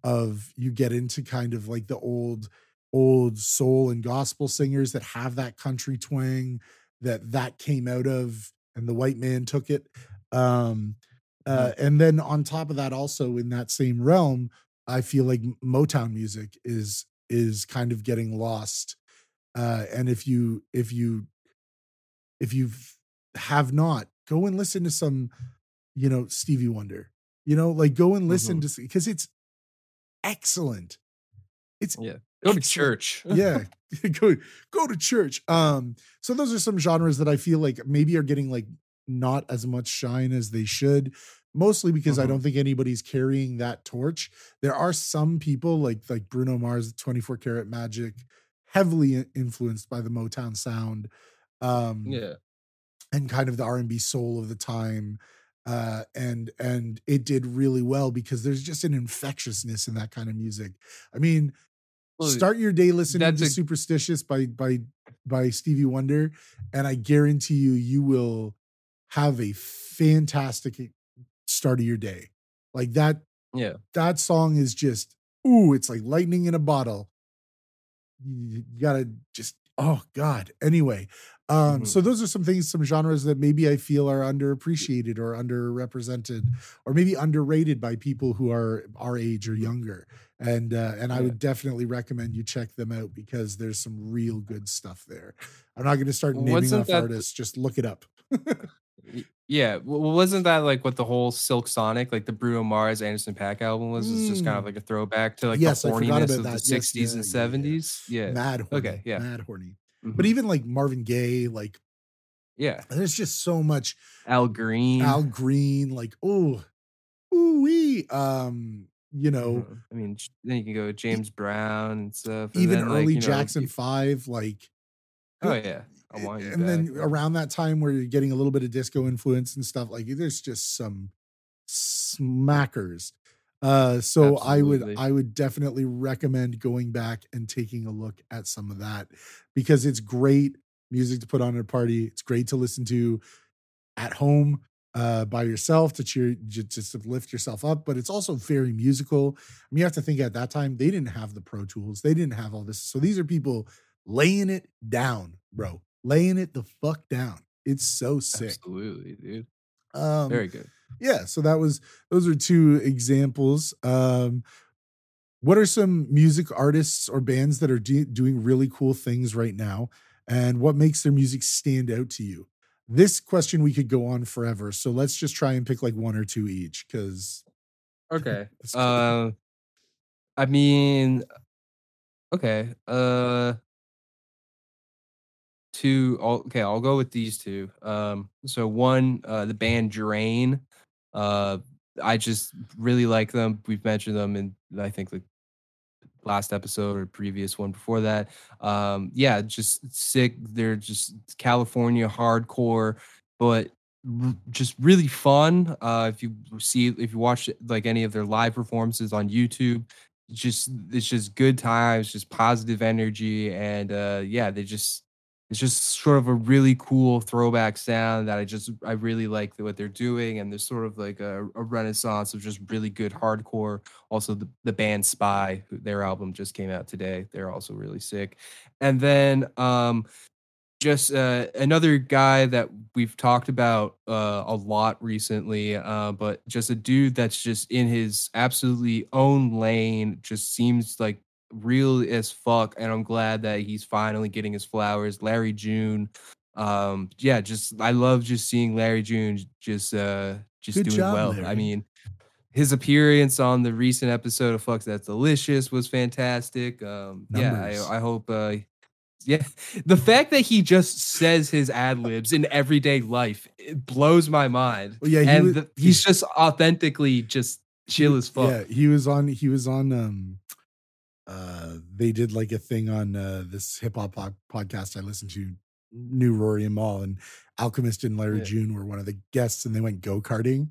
Speaker 3: of you get into kind of like the old old soul and gospel singers that have that country twang that that came out of and the white man took it um uh, and then on top of that also in that same realm i feel like motown music is is kind of getting lost uh and if you if you if you have not go and listen to some you know stevie wonder you know like go and listen to because it's excellent it's
Speaker 4: Yeah. Go to church.
Speaker 3: yeah go go to church um so those are some genres that i feel like maybe are getting like not as much shine as they should mostly because i
Speaker 4: Mhm.
Speaker 3: don't think anybody's carrying that torch there are some people like like bruno mars 24 karat magic heavily influenced by the motown sound um
Speaker 4: yeah.
Speaker 3: and kind of the R&B soul of the time uh and and it did really well because there's just an infectiousness in that kind of music. I mean
Speaker 4: Well,
Speaker 3: start your day listening to
Speaker 4: a-
Speaker 3: superstitious by by by stevie wonder and i guarantee you you will have a fantastic start of your day. Like that
Speaker 4: Yeah.
Speaker 3: that song is just ooh it's like lightning in a bottle. You, you gotta just oh god anyway um
Speaker 4: Mhm.
Speaker 3: so those are some things some genres that maybe i feel are underappreciated or underrepresented or maybe underrated by people who are our age or younger and uh and i
Speaker 4: Yeah.
Speaker 3: would definitely recommend you check them out because there's some real good stuff there i'm not going to start naming
Speaker 4: Wasn't
Speaker 3: off
Speaker 4: that-
Speaker 3: artists just look it up
Speaker 4: Yeah, well, wasn't that like what the whole Silk Sonic, like the Bruno Mars Anderson Paak album was? It's just kind of
Speaker 3: Mm.
Speaker 4: like a throwback to like
Speaker 3: Yes,
Speaker 4: the horniness of
Speaker 3: that.
Speaker 4: the
Speaker 3: Yes,
Speaker 4: sixties
Speaker 3: yeah,
Speaker 4: and
Speaker 3: yeah, yeah.
Speaker 4: seventies. Yeah,
Speaker 3: mad horny
Speaker 4: Okay, yeah.
Speaker 3: mad horny
Speaker 4: Mhm.
Speaker 3: but even like marvin gaye like
Speaker 4: yeah,
Speaker 3: there's just so much
Speaker 4: Al Green.
Speaker 3: Al Green, like oh, ooh wee. Um, you know,
Speaker 4: Mhm. I mean, then you can go with James Brown and stuff. and
Speaker 3: even
Speaker 4: then, like,
Speaker 3: early
Speaker 4: you know,
Speaker 3: Jackson Five, like
Speaker 4: Oh yeah, I want you
Speaker 3: and
Speaker 4: back.
Speaker 3: then around that time where you're getting a little bit of disco influence and stuff, like there's just some smackers. Uh, so I would I would definitely recommend going back and taking a look at some of that because it's great music to put on at a party. It's great to listen to at home uh, by yourself to cheer, just to lift yourself up. But it's also very musical. I mean, you have to think at that time they didn't have the Pro Tools, they didn't have all this. So these are people laying it down, bro, laying it the fuck down. It's so sick.
Speaker 4: Absolutely, dude.
Speaker 3: Um,
Speaker 4: Very good.
Speaker 3: yeah so that was those are two examples um what are some music artists or bands that are do- doing really cool things right now and what makes their music stand out to you this question we could go on forever so let's just try and pick like one or two each because
Speaker 4: Okay.
Speaker 3: Cool.
Speaker 4: Uh, I mean, okay. Uh, two. Okay, I'll go with these two. Um, so one, uh, the band Drain. Uh, I just really like them. We've mentioned them in I think the last episode or previous one before that. Um, yeah, just sick. They're just California hardcore, but just really fun. Uh, if you see, if you watch like any of their live performances on YouTube, just it's just good times, just positive energy, and uh, yeah, they just it's just sort of a really cool throwback sound that I just I really like what they're doing, and there's sort of like a, a renaissance of just really good hardcore. Also, the, the band Spy, their album just came out today. They're also really sick, and then um, just uh, another guy that we've talked about uh, a lot recently, uh, but just a dude that's just in his absolutely own lane. Just seems like real as fuck, and I'm glad that he's finally getting his flowers. Larry June, um, yeah, just I love just seeing Larry June just uh just
Speaker 3: Good
Speaker 4: doing
Speaker 3: job,
Speaker 4: well.
Speaker 3: Larry.
Speaker 4: I mean, his appearance on the recent episode of Fucks That's Delicious was fantastic. Um, yeah, I, I hope. Uh, yeah, the fact that he just says his ad libs in everyday life it blows my mind.
Speaker 3: Well, yeah, he
Speaker 4: and
Speaker 3: was-
Speaker 4: the- he's just authentically just chill as fuck.
Speaker 3: Yeah, he was on. He was on. Um, uh, they did like a thing on uh, this hip hop pod- podcast I listened to, New Rory and MAL, and Alchemist and Larry
Speaker 4: Yeah.
Speaker 3: June were one of the guests, and they went go karting.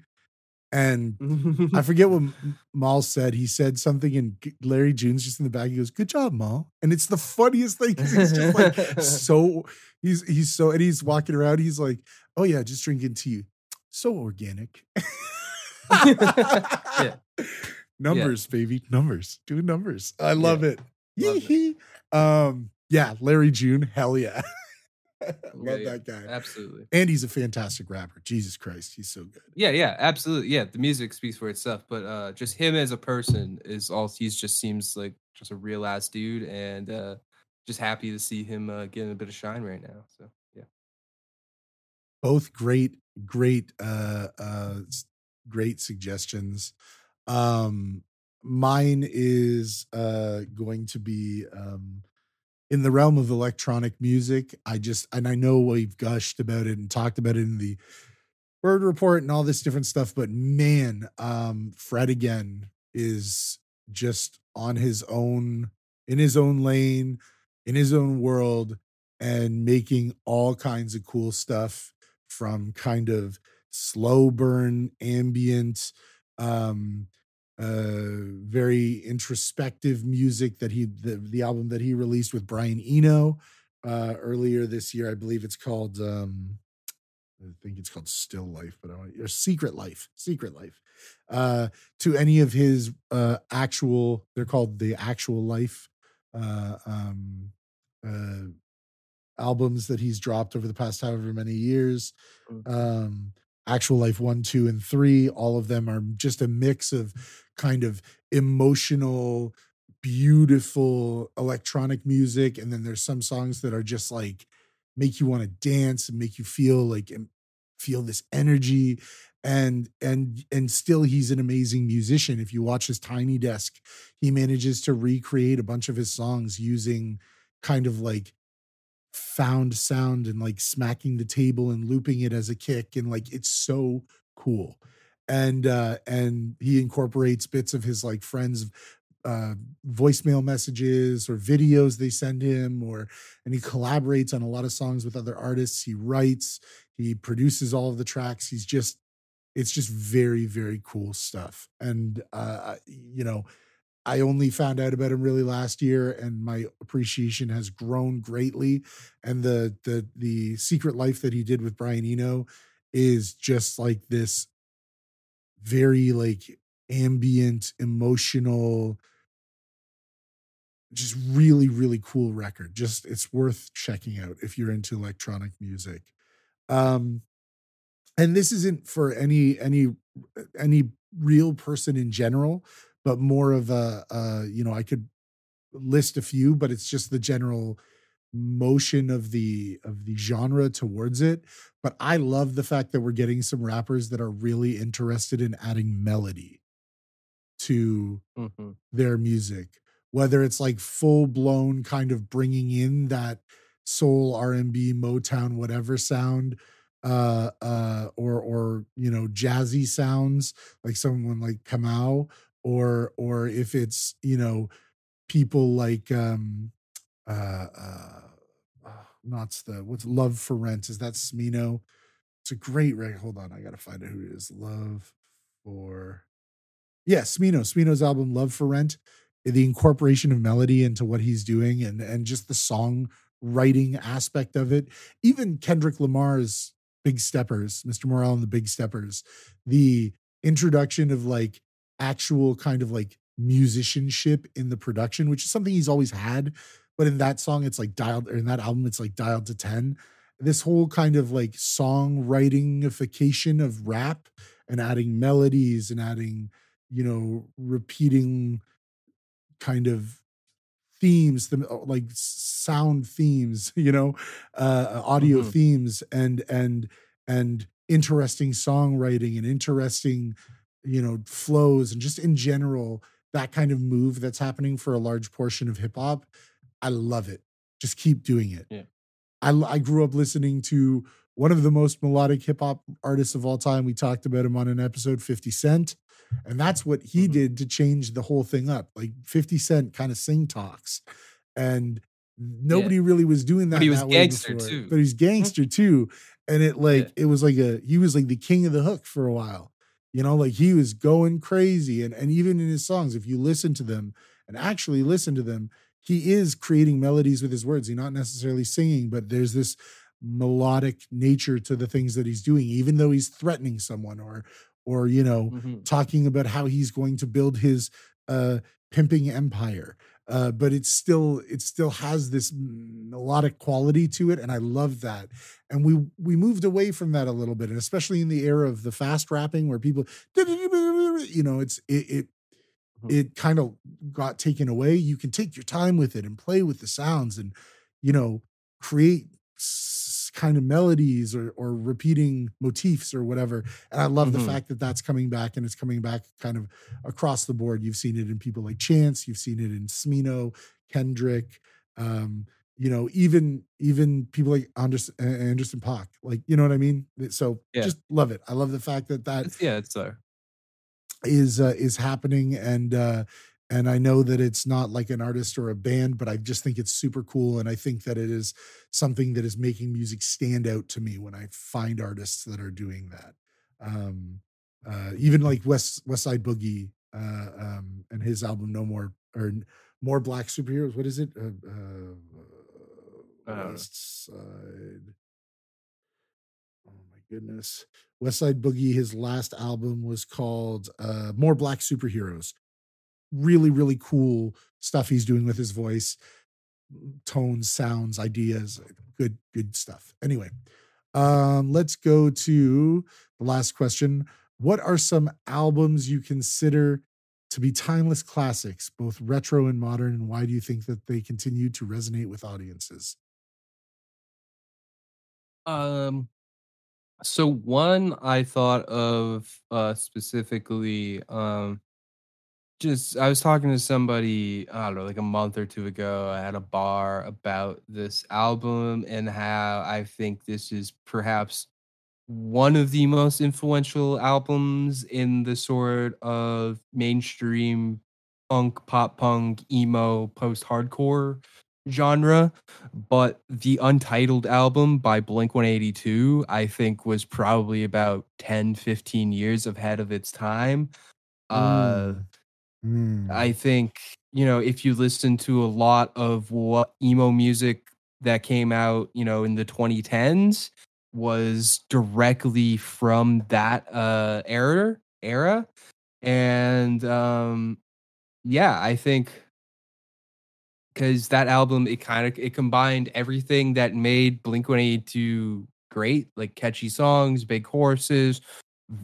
Speaker 3: And I forget what M- Mal said. He said something, and Larry June's just in the back. He goes, "Good job, Mal," and it's the funniest thing. 'cause He's just like so. He's he's so, and he's walking around. He's like, "Oh yeah, just drinking tea, so organic."
Speaker 4: Yeah.
Speaker 3: Numbers, baby, numbers. Doing numbers. I love it.
Speaker 4: Love it.
Speaker 3: Yee-hee. Um, yeah, Larry June, hell yeah. Love
Speaker 4: yeah.
Speaker 3: that guy.
Speaker 4: Absolutely.
Speaker 3: And he's a fantastic rapper. Jesus Christ, he's so good.
Speaker 4: Yeah, yeah, absolutely. Yeah, the music speaks for itself, but uh just him as a person is all he's just seems like just a real ass dude and uh just happy to see him uh getting a bit of shine right now. So, yeah.
Speaker 3: both great great uh uh great suggestions um mine is uh going to be um in the realm of electronic music i just and i know we've gushed about it and talked about it in the bird report and all this different stuff but man um fred again is just on his own in his own lane in his own world and making all kinds of cool stuff from kind of slow burn ambient um uh very introspective music that he the, the album that he released with Brian Eno uh earlier this year I believe it's called um I think it's called Still Life but I want your Secret Life Secret Life uh to any of his uh actual they're called the actual life uh um uh albums that he's dropped over the past however many years
Speaker 4: Mm.
Speaker 3: um actual life one two and three all of them are just a mix of kind of emotional beautiful electronic music and then there's some songs that are just like make you want to dance and make you feel like feel this energy and and and still he's an amazing musician. If you watch his tiny desk he manages to recreate a bunch of his songs using kind of like found sound and like smacking the table and looping it as a kick and like it's so cool. And uh and he incorporates bits of his like friends uh voicemail messages or videos they send him or and he collaborates on a lot of songs with other artists. He writes he produces all of the tracks. He's just it's just very very cool stuff. And uh you know I only found out about him really last year, and my appreciation has grown greatly. And the the the Secret Life that he did with Brian Eno is just like this very like ambient, emotional, just really really cool record. Just it's worth checking out if you're into electronic music. Um, and this isn't for any any any real person in general but more of a, uh, you know, I could list a few, but it's just the general motion of the of the genre towards it. But I love the fact that we're getting some rappers that are really interested in adding melody to
Speaker 4: Mhm.
Speaker 3: their music whether it's like full blown kind of bringing in that soul R&B Motown whatever sound uh uh or or you know jazzy sounds like someone like Kamau or or if it's you know people like um uh uh oh, not the what's love for rent is that smino? It's a great record hold on i gotta find out who it is love for yeah smino smino's album love for rent the incorporation of melody into what he's doing and and just the song writing aspect of it. Even kendrick lamar's big steppers mr morale and the big steppers the introduction of like actual kind of like musicianship in the production, which is something he's always had. But in that song, it's like dialed, or in that album, it's like dialed to 10. This whole kind of like songwritingification of rap and adding melodies and adding, you know, repeating kind of themes, the like sound themes, you know, uh, audio
Speaker 4: Mhm.
Speaker 3: themes, and and and interesting songwriting and interesting, you know, flows, and just in general that kind of move that's happening for a large portion of hip hop. I love it. Just keep doing it.
Speaker 4: Yeah.
Speaker 3: I, I grew up listening to one of the most melodic hip hop artists of all time. We talked about him on an episode, 50 Cent. And that's what he
Speaker 4: Mhm.
Speaker 3: did to change the whole thing up. Like 50 Cent kind of sing talks. And nobody really was doing that.
Speaker 4: But he was
Speaker 3: that way
Speaker 4: gangster,
Speaker 3: before.
Speaker 4: too.
Speaker 3: But he's gangster too. And it like
Speaker 4: Yeah.
Speaker 3: it was like a he was like the king of the hook for a while. You know, like he was going crazy. And and even in his songs, if you listen to them and actually listen to them, he is creating melodies with his words. He's not necessarily singing, but there's this melodic nature to the things that he's doing, even though he's threatening someone or or you know,
Speaker 4: Mhm.
Speaker 3: talking about how he's going to build his uh pimping empire. Uh, but it's still it still has this melodic quality to it, and I love that. And we we moved away from that a little bit, and especially in the era of the fast rapping, where people, you know, it's it it,
Speaker 4: Mhm.
Speaker 3: it kind of got taken away. You can take your time with it and play with the sounds, and you know, create kind of melodies or or repeating motifs or whatever. And I love the
Speaker 4: Mhm.
Speaker 3: fact that that's coming back, and it's coming back kind of across the board. You've seen it in people like Chance, you've seen it in Smino, Kendrick, um, you know, even even people like Anderson, Anderson Paak, like you know what I mean. So
Speaker 4: Yeah.
Speaker 3: just love it. I love the fact that that
Speaker 4: It's, yeah, it's there.
Speaker 3: is uh, is happening, and uh, and I know that it's not like an artist or a band, but I just think it's super cool, and I think that it is something that is making music stand out to me when I find artists that are doing that. Um, uh, even like West West Side Boogie uh, um, and his album No More or More Black Superheroes. What is it? Uh, uh,
Speaker 4: I don't know.
Speaker 3: West Side. Oh my goodness. West Side Boogie, his last album was called uh, More Black Superheroes. Really, really cool stuff he's doing with his voice, tones, sounds, ideas. Good, good stuff. Anyway, um, let's go to the last question. What are some albums you consider to be timeless classics, both retro and modern, and why do you think that they continue to resonate with audiences?
Speaker 4: Um, so one I thought of uh specifically, um, just I was talking to somebody, I don't know, like a month or two ago at a bar about this album and how I think this is perhaps one of the most influential albums in the sort of mainstream punk, pop punk, emo, post hardcore genre. But the Untitled album by Blink 182, I think, was probably about 10, 15 years ahead of its time. Uh,
Speaker 3: Mm.
Speaker 4: I think, you know, if you listen to a lot of what emo music that came out, you know, in the 2010s was directly from that uh era era. And um yeah, I think because that album it kind of it combined everything that made Blink 182 great, like catchy songs, big horses,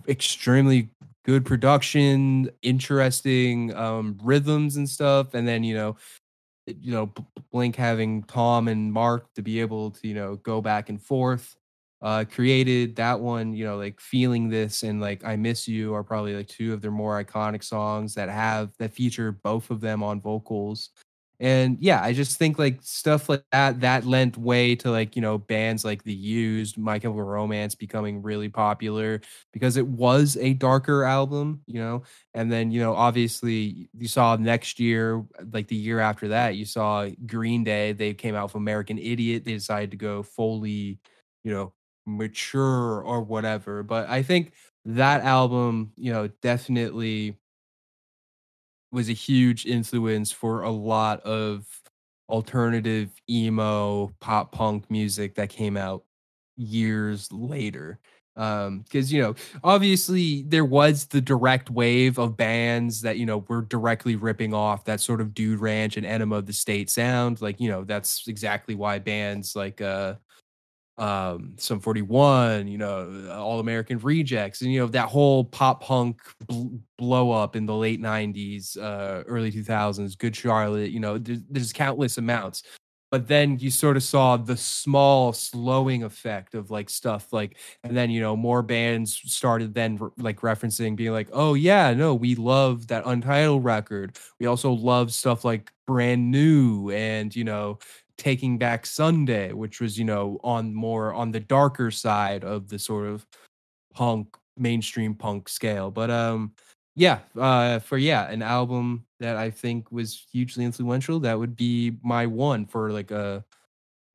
Speaker 4: extremely good production, interesting um, rhythms and stuff, and then you know, you know, Blink having Tom and Mark to be able to you know go back and forth. Uh, created that one, you know, like feeling this and like I miss you are probably like two of their more iconic songs that have that feature both of them on vocals. And yeah, I just think like stuff like that that lent way to like, you know, bands like The Used, My Chemical Romance becoming really popular because it was a darker album, you know. And then, you know, obviously you saw next year, like the year after that, you saw Green Day, they came out with American Idiot. They decided to go fully, you know, mature or whatever. But I think that album, you know, definitely was a huge influence for a lot of alternative emo pop punk music that came out years later. Um because you know obviously there was the direct wave of bands that you know were directly ripping off that sort of dude ranch and enema of the state sound like you know that's exactly why bands like uh um Sum 41 you know all american rejects and you know that whole pop punk bl- blow up in the late 90s uh early 2000s good charlotte you know there's, there's countless amounts. But then you sort of saw the small slowing effect of like stuff like and then you know more bands started then re- like referencing being like oh yeah no we love that untitled record. We also love stuff like brand new and you know taking back sunday which was you know on more on the darker side of the sort of punk mainstream punk scale but um yeah uh for yeah an album that i think was hugely influential that would be my one for like a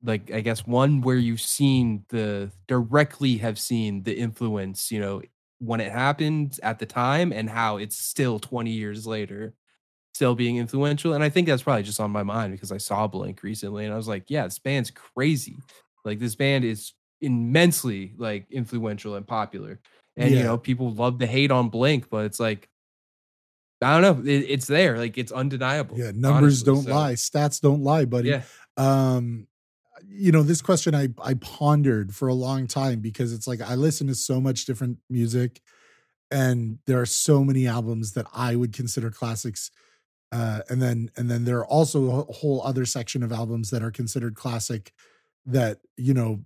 Speaker 4: like i guess one where you've seen the directly have seen the influence you know when it happened at the time and how it's still 20 years later still being influential and i think that's probably just on my mind because i saw blink recently and i was like yeah this band's crazy like this band is immensely like influential and popular and
Speaker 3: Yeah.
Speaker 4: you know people love to hate on blink but it's like i don't know it, it's there like it's undeniable
Speaker 3: Yeah, numbers
Speaker 4: honestly,
Speaker 3: don't
Speaker 4: so,
Speaker 3: lie, stats don't lie, buddy.
Speaker 4: yeah
Speaker 3: um you know this question i i pondered for a long time because it's like i listen to so much different music and there are so many albums that i would consider classics uh and then and then there are also a whole other section of albums that are considered classic that you know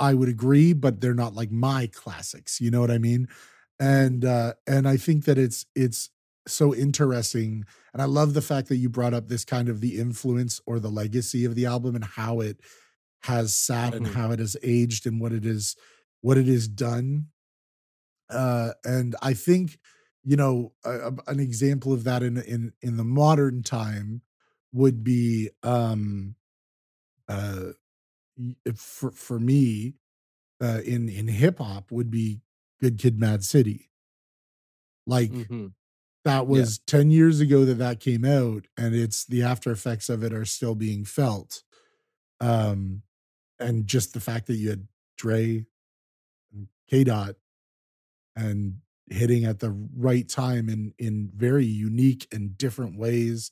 Speaker 3: i would agree but they're not like my classics you know what i mean and uh and i think that it's it's so interesting and I love the fact that you brought up this kind of the influence or the legacy of the album and how it has sat and
Speaker 4: Mhm.
Speaker 3: how it has aged and what it is what it is done. Uh and I think you know a, a- an example of that in in in the modern time would be um uh for for me uh in in hip hop would be Good Kid Mad City. Like
Speaker 4: Mhm.
Speaker 3: that was 10 years ago that that came out and it's the after effects of it are still being felt um and just the fact that you had Dre and K Dot and hitting at the right time in in very unique and different ways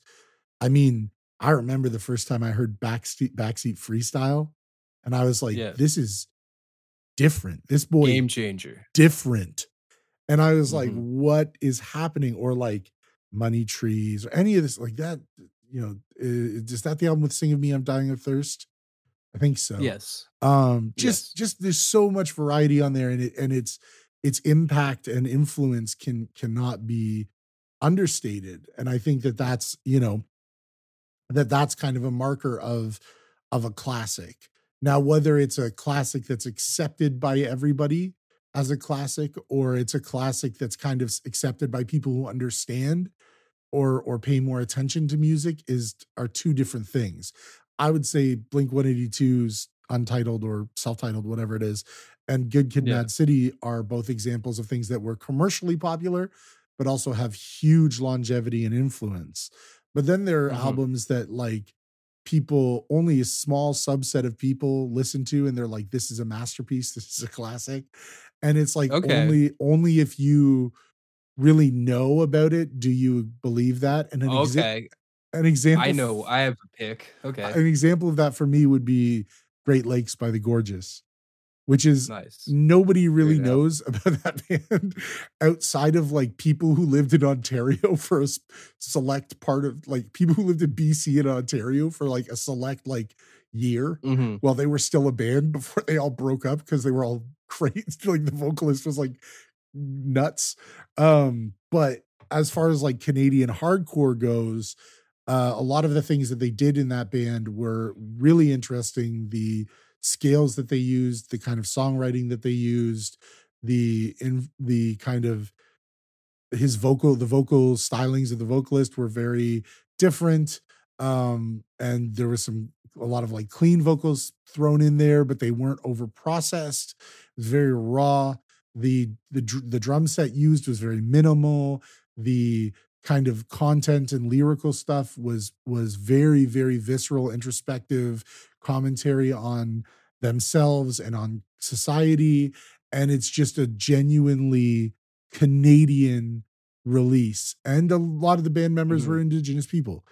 Speaker 3: i mean i remember the first time i heard backseat backseat freestyle and i was like
Speaker 4: Yeah.
Speaker 3: this is different this boy
Speaker 4: game changer
Speaker 3: different. And I was like,
Speaker 4: Mhm.
Speaker 3: what is happening? Or like money trees or any of this like that, you know, i- is that the album with Sing of Me, I'm Dying of Thirst? I think so.
Speaker 4: yes
Speaker 3: Um, just
Speaker 4: Yes.
Speaker 3: just there's so much variety on there and it and it's its impact and influence can cannot be understated. And I think that that's, you know, that that's kind of a marker of of a classic. Now, whether it's a classic that's accepted by everybody as a classic, or it's a classic that's kind of accepted by people who understand or or pay more attention to music is are two different things. I would say Blink 182's Untitled or self-titled, whatever it is, and Good Kid
Speaker 4: Yeah.
Speaker 3: Mad City are both examples of things that were commercially popular, but also have huge longevity and influence. But then there are
Speaker 4: Mhm.
Speaker 3: albums that like people only a small subset of people listen to and they're like this is a masterpiece this is a classic and it's like
Speaker 4: Okay.
Speaker 3: only only if you really know about it do you believe that and an, exa- an example
Speaker 4: i know i have a pick okay
Speaker 3: an example of that for me would be great lakes by the gorgeous which is
Speaker 4: nice.
Speaker 3: nobody really knows about that band outside of like people who lived in Ontario for a select part of like people who lived in BC and Ontario for like a select like year
Speaker 4: hmm
Speaker 3: while they were still a band before they all broke up because they were all crazy like the vocalist was like nuts. Um but as far as like Canadian hardcore goes uh, a lot of the things that they did in that band were really interesting. The scales that they used the kind of songwriting that they used the in the kind of his vocal the vocal stylings of the vocalist were very different um and there was some a lot of like clean vocals thrown in there but they weren't over processed very raw. The the the drum set used was very minimal. The kind of content and lyrical stuff was was very very visceral introspective commentary on themselves and on society. And it's just a genuinely canadian release. And a lot of the band members
Speaker 4: Mhm.
Speaker 3: were indigenous people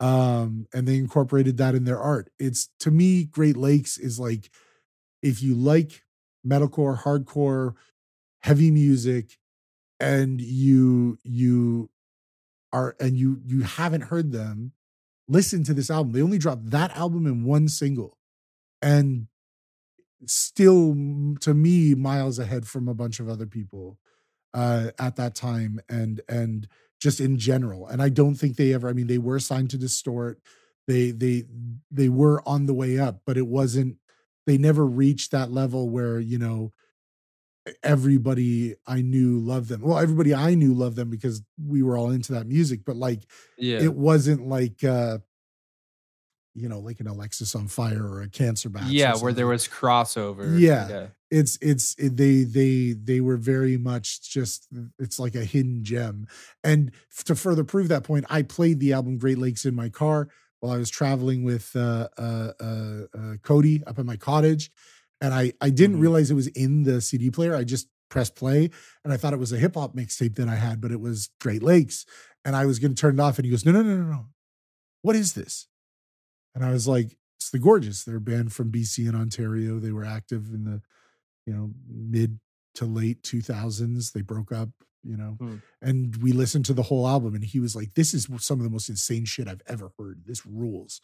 Speaker 3: um and they incorporated that in their art. It's to me great lakes is like if you like metalcore, hardcore, heavy music, and you you are and you you haven't heard them, listen to this album. They only dropped that album in one single, and still to me miles ahead from a bunch of other people uh at that time and and just in general. And i don't think they ever i mean they were signed to distort. They they they were on the way up but it wasn't they never reached that level where you know everybody i knew loved them well everybody i knew loved them because we were all into that music but like
Speaker 4: Yeah.
Speaker 3: it wasn't like uh you know like an alexis on fire or a Cancer Bats
Speaker 4: yeah, where there was crossover.
Speaker 3: Yeah. it's it's it, they they they were very much just it's like a hidden gem and to further prove that point i played the album great lakes in my car while i was traveling with uh uh uh, uh cody up at my cottage and i i didn't
Speaker 4: Mhm.
Speaker 3: realize it was in the cd player i just pressed play and i thought it was a hip-hop mixtape that i had but it was great lakes and i was going to turn it off and he goes no no no no no. What is this? And i was like it's the gorgeous. They're a band from bc and ontario. They were active in the you know mid to late 2000s they broke up you know
Speaker 4: Hmm.
Speaker 3: and we listened to the whole album and he was like this is some of the most insane shit i've ever heard. This rules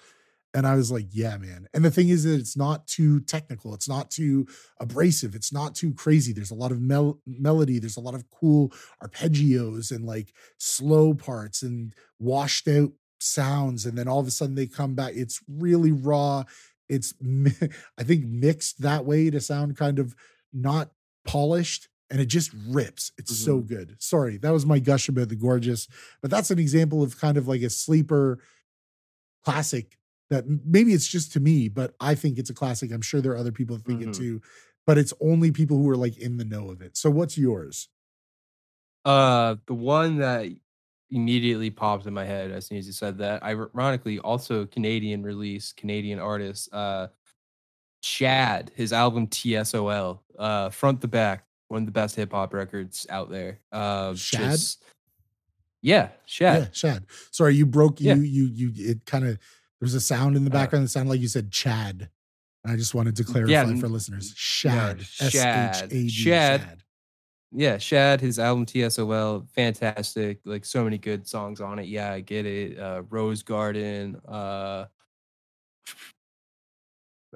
Speaker 3: and i was like yeah man. And the thing is that it's not too technical it's not too abrasive it's not too crazy there's a lot of mel- melody there's a lot of cool arpeggios and like slow parts and washed out sounds and then all of a sudden they come back it's really raw it's i think mixed that way to sound kind of not polished and it just rips it's so mm-hmm. good. Sorry that was my gush about the gorgeous but that's an example of kind of like a sleeper classic that maybe it's just to me but i think it's a classic i'm sure there are other people that think it
Speaker 4: Mhm.
Speaker 3: too but it's only people who are like in the know of it so what's yours
Speaker 4: Uh, the one that immediately popped in my head as soon as you said that, ironically, also Canadian release, Canadian artist, uh, Chad, his album TSOL, uh, front to back, one of the best hip hop records out there. Uh,
Speaker 3: Shad?
Speaker 4: just- yeah, Shad.
Speaker 3: yeah shad sorry you broke
Speaker 4: Yeah.
Speaker 3: you you you it kind of there's a sound in the background that sounded like you said chad and i just wanted to clarify
Speaker 4: n-
Speaker 3: for listeners shad
Speaker 4: Shad.
Speaker 3: s-h-a-d
Speaker 4: Shad.
Speaker 3: shad
Speaker 4: Yeah, Shad, his album TSOL, fantastic. Like so many good songs on it. Yeah, I get it. Uh Rose Garden, uh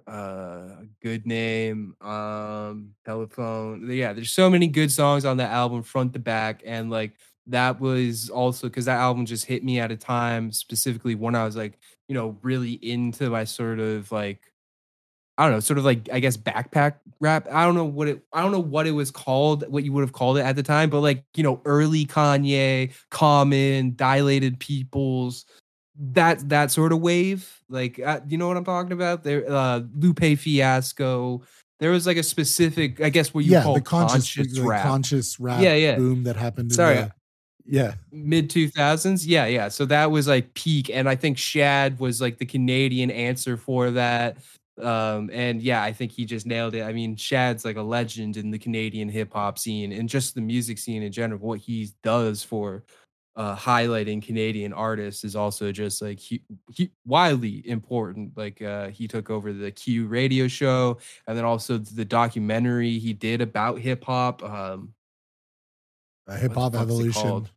Speaker 4: uh good name, um telephone. Yeah, there's so many good songs on that album front to back and like that was also because that album just hit me at a time specifically when I was like, you know, really into my sort of like I don't know, sort of like I guess backpack rap. I don't know what it I don't know what it was called, what you would have called it at the time, but like, you know, early Kanye, Common, Dilated Peoples, that that sort of wave. Like uh, you know what I'm talking about? There uh Lupe Fiasco. There was like a specific, I guess what you
Speaker 3: yeah
Speaker 4: call
Speaker 3: the conscious,
Speaker 4: conscious, rap.
Speaker 3: conscious rap
Speaker 4: Yeah, yeah.
Speaker 3: boom that happened in
Speaker 4: Sorry,
Speaker 3: the- yeah.
Speaker 4: mid 2000s yeah yeah. So that was like peak and i think shad was like the canadian answer for that. Um and yeah i think he just nailed it. I mean shad's like a legend in the canadian hip-hop scene and just the music scene in general. What he does for uh highlighting canadian artists is also just like he, he wildly important. Like uh he took over the q radio show and then also the documentary he did about hip-hop um
Speaker 3: uh, hip hop
Speaker 4: the fuck's it
Speaker 3: evolution?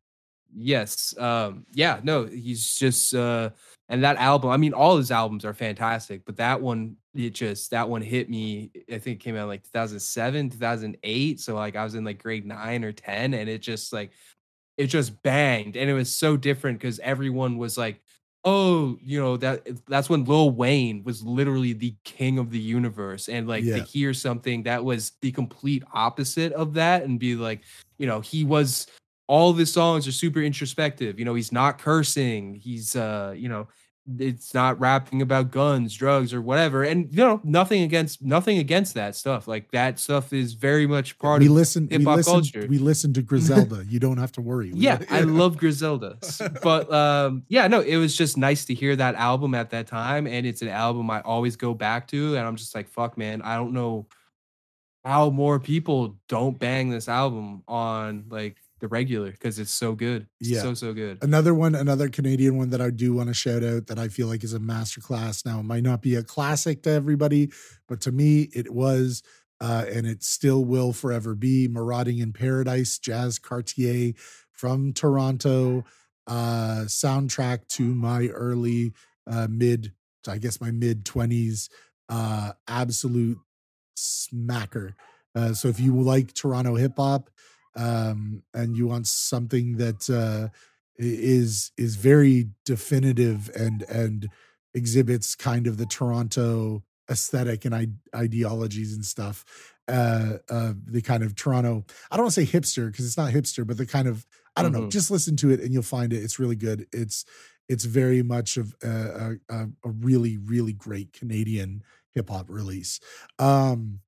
Speaker 4: Yes. Um, yeah, no, he's just uh and that album, I mean, all his albums are fantastic, but that one, it just that one hit me. I think it came out like 2007, 2008. So like I was in like grade nine or 10, and it just like it just banged. And it was so different because everyone was like, oh, you know, that that's when Lil Wayne was literally the king of the universe. And like
Speaker 3: Yeah.
Speaker 4: to hear something that was the complete opposite of that and be like, you know, he was all of his songs are super introspective. You know, he's not cursing. He's uh, you know, it's not rapping about guns, drugs, or whatever. And you know, nothing against nothing against that stuff. Like that stuff is very much part
Speaker 3: we
Speaker 4: of
Speaker 3: listen we
Speaker 4: hip-hop
Speaker 3: listen
Speaker 4: culture.
Speaker 3: we listen to griselda you don't have to worry
Speaker 4: yeah, I love Griselda. But um yeah, no, it was just nice to hear that album at that time. And it's an album I always go back to. And I'm just like, fuck, man, I don't know how more people don't bang this album on like the regular because it's so good. It's
Speaker 3: Yeah.
Speaker 4: so so good.
Speaker 3: Another one, another Canadian one that I do want to shout out that I feel like is a masterclass. Now, it might not be a classic to everybody, but to me, it was, uh, and it still will forever be Marauding in Paradise, Jazz Cartier from Toronto, uh, soundtrack to my early, uh, mid, I guess my mid 20s, uh, absolute smacker. Uh, so if you like Toronto hip hop, um, and you want something that uh, is is very definitive and and exhibits kind of the Toronto aesthetic and I- ideologies and stuff. Uh, uh, the kind of Toronto, I don't want to say hipster because it's not hipster, but the kind of I don't know.
Speaker 4: Mhm.
Speaker 3: Just listen to it and you'll find it. It's really good. It's it's very much of a, a, a really really great Canadian hip hop release. Um,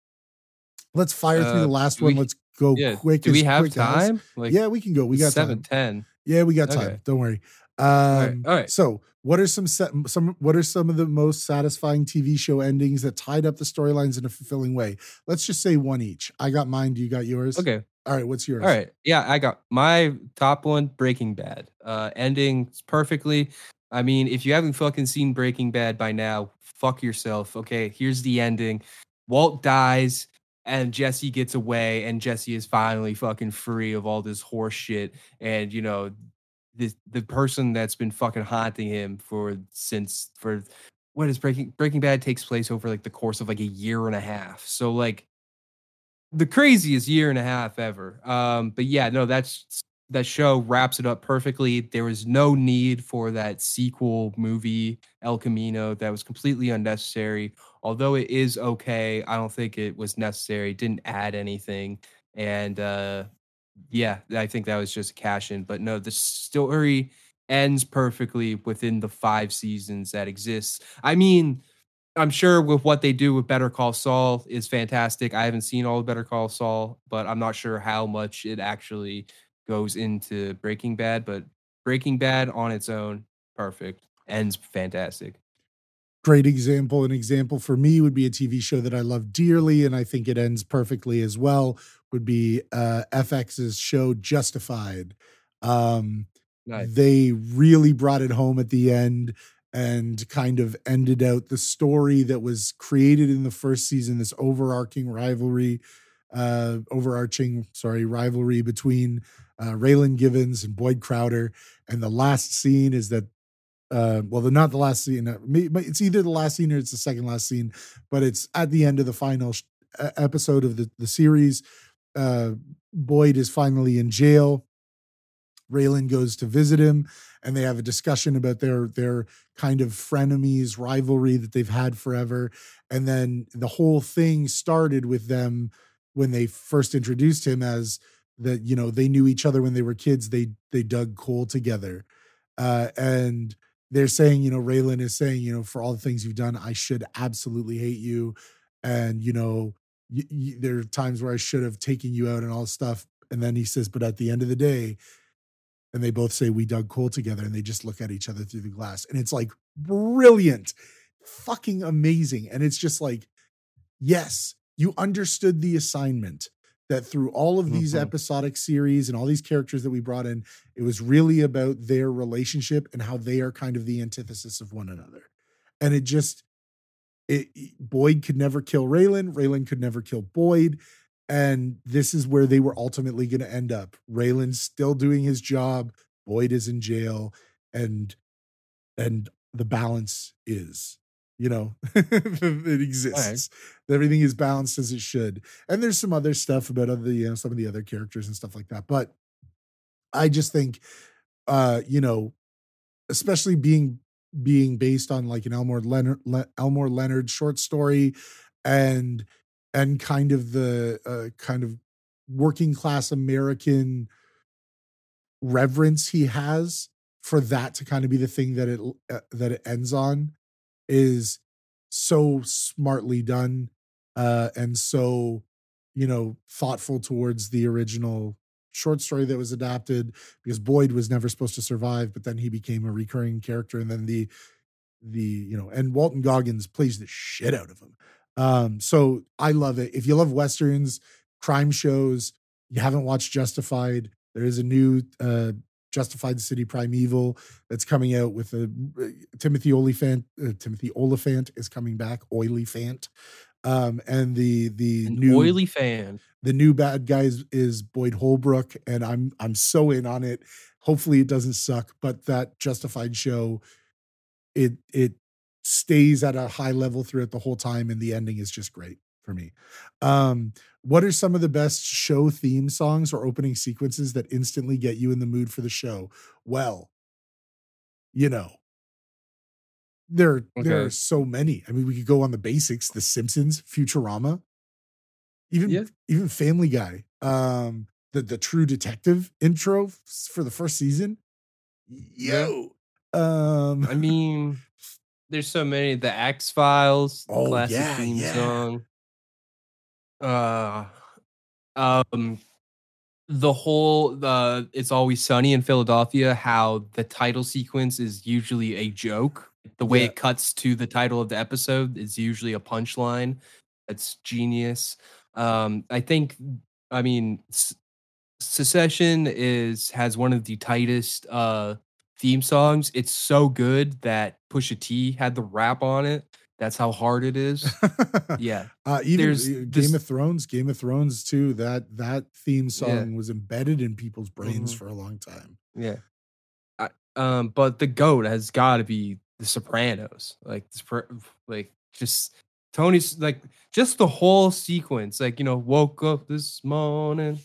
Speaker 3: let's fire through
Speaker 4: Uh,
Speaker 3: the last one.
Speaker 4: we-
Speaker 3: let's go
Speaker 4: Yeah.
Speaker 3: quick.
Speaker 4: Do we have
Speaker 3: as-
Speaker 4: time? Like
Speaker 3: yeah, we can go. We got
Speaker 4: seven
Speaker 3: time.
Speaker 4: ten.
Speaker 3: Yeah, we got time.
Speaker 4: Okay.
Speaker 3: Don't worry. Um,
Speaker 4: right, all right.
Speaker 3: So, what are some set, some what are some of the most satisfying TV show endings that tied up the storylines in a fulfilling way? Let's just say one each. I got mine. Do you got yours?
Speaker 4: Okay.
Speaker 3: All right. What's yours?
Speaker 4: All right. Yeah, I got my top one, Breaking Bad. Uh ending perfectly. I mean, if you haven't fucking seen Breaking Bad by now, fuck yourself. Okay, here's the ending. Walt dies and Jesse gets away and Jesse is finally fucking free of all this horse shit and you know this the person that's been fucking haunting him for since for what is Breaking Breaking Bad takes place over like the course of like a year and a half. So like the craziest year and a half ever. Um, but yeah, no, that's that show wraps it up perfectly. There was no need for that sequel movie, El Camino, that was completely unnecessary. Although it is okay, I don't think it was necessary. It didn't add anything. And uh yeah, I think that was just a cash in. But no, the story ends perfectly within the five seasons that exists. I mean, I'm sure with what they do with Better Call Saul is fantastic. I haven't seen all of Better Call Saul, but I'm not sure how much it actually goes into Breaking Bad. But Breaking Bad on its own, perfect. Ends fantastic.
Speaker 3: Great example. An example for me would be a TV show that I love dearly, and I think it ends perfectly as well. Would be uh, FX's show Justified. Um,
Speaker 4: Nice.
Speaker 3: they really brought it home at the end and kind of ended out the story that was created in the first season this overarching rivalry uh overarching sorry rivalry between uh Raylan Givens and Boyd Crowder and the last scene is that uh well the not the last scene uh, but it's either the last scene or it's the second last scene but it's at the end of the final sh- episode of the the series uh Boyd is finally in jail. Raylan goes to visit him and they have a discussion about their their kind of frenemies rivalry that they've had forever and then the whole thing started with them when they first introduced him as that you know they knew each other when they were kids they they dug coal together uh and they're saying you know Raylan is saying you know for all the things you've done I should absolutely hate you and you know y- y- there are times where I should have taken you out and all stuff and then he says but at the end of the day and they both say we dug coal together and they just look at each other through the glass and it's like brilliant fucking amazing and it's just like yes you understood the assignment that through all of these
Speaker 4: Mhm.
Speaker 3: episodic series and all these characters that we brought in it was really about their relationship and how they are kind of the antithesis of one another and it just it boyd could never kill raylan raylan could never kill boyd and this is where they were ultimately going to end up. Raylan's still doing his job, Boyd is in jail, and and the balance is, you know, it exists. Everything is balanced as it should. And there's some other stuff about other, you know, some of the other characters and stuff like that. But I just think, uh, you know, especially being being based on like an Elmore Leonard Le- Elmore Leonard short story, and and kind of the uh, kind of working class American reverence he has for that to kind of be the thing that it uh, that it ends on is so smartly done uh and so you know thoughtful towards the original short story that was adapted because Boyd was never supposed to survive but then he became a recurring character and then the the you know and Walton Goggins plays the shit out of him. Um so I love it. If you love westerns crime shows you haven't watched Justified There is a new uh, Justified City Primeval that's coming out with a uh, Timothy Olyphant. Uh, Timothy Olyphant is coming back. Olyphant, um, and the the
Speaker 4: An
Speaker 3: new
Speaker 4: oily fan.
Speaker 3: the new bad guys is Boyd Holbrook, and I'm I'm so in on it. Hopefully, it doesn't suck, but that Justified show, it it stays at a high level throughout the whole time, and the ending is just great for me. Um, what are some of the best show theme songs or opening sequences that instantly get you in the mood for the show? Well, you know, there there are so many. I mean, we could go on the basics: The Simpsons, Futurama, even
Speaker 4: Yeah.
Speaker 3: even Family Guy. Um, the the True Detective intro for the first season.
Speaker 4: Yeah.
Speaker 3: Yo, um,
Speaker 4: I mean, there's so many. The X Files,
Speaker 3: Oh,
Speaker 4: classic
Speaker 3: yeah,
Speaker 4: theme
Speaker 3: yeah.
Speaker 4: song. Uh, um, the whole the It's Always Sunny in Philadelphia. How the title sequence is usually a joke. The way
Speaker 3: Yeah.
Speaker 4: it cuts to the title of the episode is usually a punchline. That's genius. Um, I think. I mean, Succession is has one of the tightest uh theme songs. It's so good that Pusha T had the rap on it. That's how hard it is. Yeah.
Speaker 3: Uh, even
Speaker 4: There's
Speaker 3: uh, Game
Speaker 4: this-
Speaker 3: of Thrones, Game of Thrones too. That that theme song
Speaker 4: Yeah.
Speaker 3: was embedded in people's brains
Speaker 4: Mhm.
Speaker 3: for a long time.
Speaker 4: Yeah. I, um, but the goat has got to be the Sopranos. Like, like just Tony's like just the whole sequence. Like, you know, woke up this morning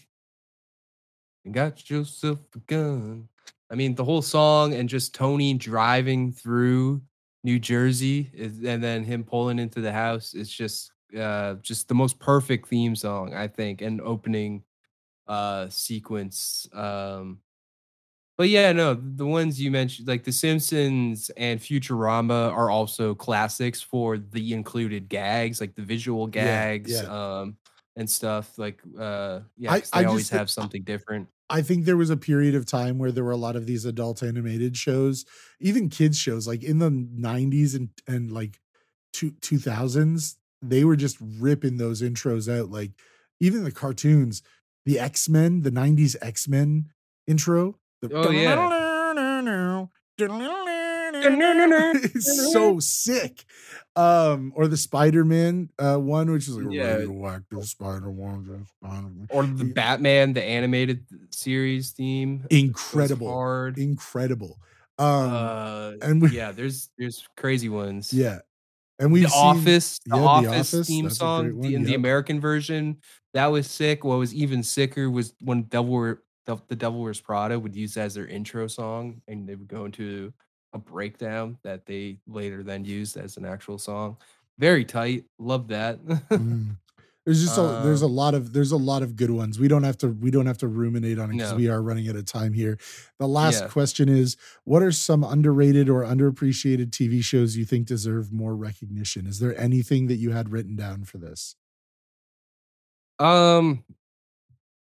Speaker 4: and got yourself a gun. I mean, the whole song and just Tony driving through New Jersey and then him pulling into the house. It's just, uh, just the most perfect theme song, I think, and opening uh sequence. Um, but yeah, no, the ones you mentioned, like The Simpsons and Futurama, are also classics for the included gags, like the visual gags,
Speaker 3: yeah.
Speaker 4: um, and stuff. Like, uh, yeah,
Speaker 3: I- I
Speaker 4: they
Speaker 3: just
Speaker 4: always have something different.
Speaker 3: I think there was a period of time where there were a lot of these adult animated shows, even kids shows, like in the '90s and and like two 2000s. They were just ripping those intros out. Like even the cartoons, the X Men, the '90s X Men intro. The
Speaker 4: Oh,
Speaker 3: it's so sick. Um, or the Spider Man uh, one, which is like
Speaker 4: Yeah.
Speaker 3: radioactive Spider one,
Speaker 4: Or the
Speaker 3: Yeah.
Speaker 4: Batman, the animated series theme.
Speaker 3: incredible,
Speaker 4: Hard.
Speaker 3: incredible. Um,
Speaker 4: uh,
Speaker 3: and we-
Speaker 4: yeah, there's there's crazy ones.
Speaker 3: yeah, and we've
Speaker 4: the
Speaker 3: seen,
Speaker 4: Office, the,
Speaker 3: yeah, The
Speaker 4: Office,
Speaker 3: Office,
Speaker 4: theme
Speaker 3: that's
Speaker 4: song
Speaker 3: great
Speaker 4: the, in the. American version that was sick. What was even sicker was when Devil Wear- the, the Devil Wears Prada would use that as their intro song, and they would go into a breakdown that they later then used as an actual song. Very tight. Love that.
Speaker 3: Mm. There's just a, there's a
Speaker 4: Um,
Speaker 3: lot of there's a lot of good ones. We don't have to we don't have to ruminate on it because
Speaker 4: No.
Speaker 3: we are running out of time here. The last
Speaker 4: Yeah.
Speaker 3: question is: What are some underrated or underappreciated TV shows you think deserve more recognition? Is there anything that you had written down for this?
Speaker 4: Um,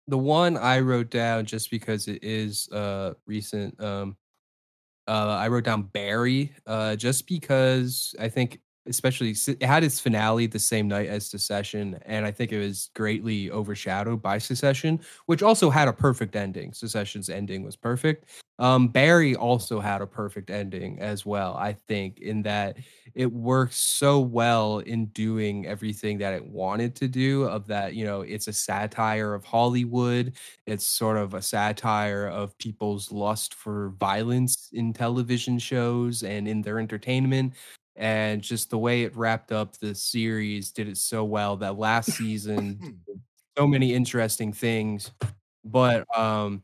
Speaker 4: the one I wrote down just because it is uh recent. Um, uh, I wrote down Barry. Uh, just because I think, especially it had its finale the same night as Succession, and I think it was greatly overshadowed by Succession, which also had a perfect ending. Succession's ending was perfect. Um, Barry also had a perfect ending as well. I think in that it works so well in doing everything that it wanted to do of that you know it's a satire of hollywood it's sort of a satire of people's lust for violence in television shows and in their entertainment and just the way it wrapped up the series did it so well that last season so many interesting things but um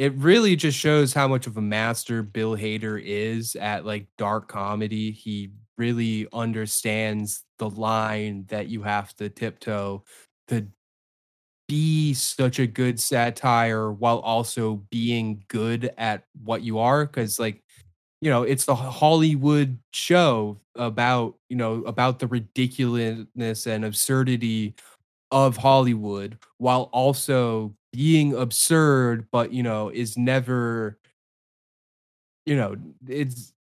Speaker 4: it really just shows how much of a master Bill Hader is at like dark comedy. He really understands the line that you have to tiptoe to be such a good satire while also being good at what you are cuz like you know it's the Hollywood show about you know about the ridiculousness and absurdity of Hollywood while also being absurd, but you know, is never, you know, it's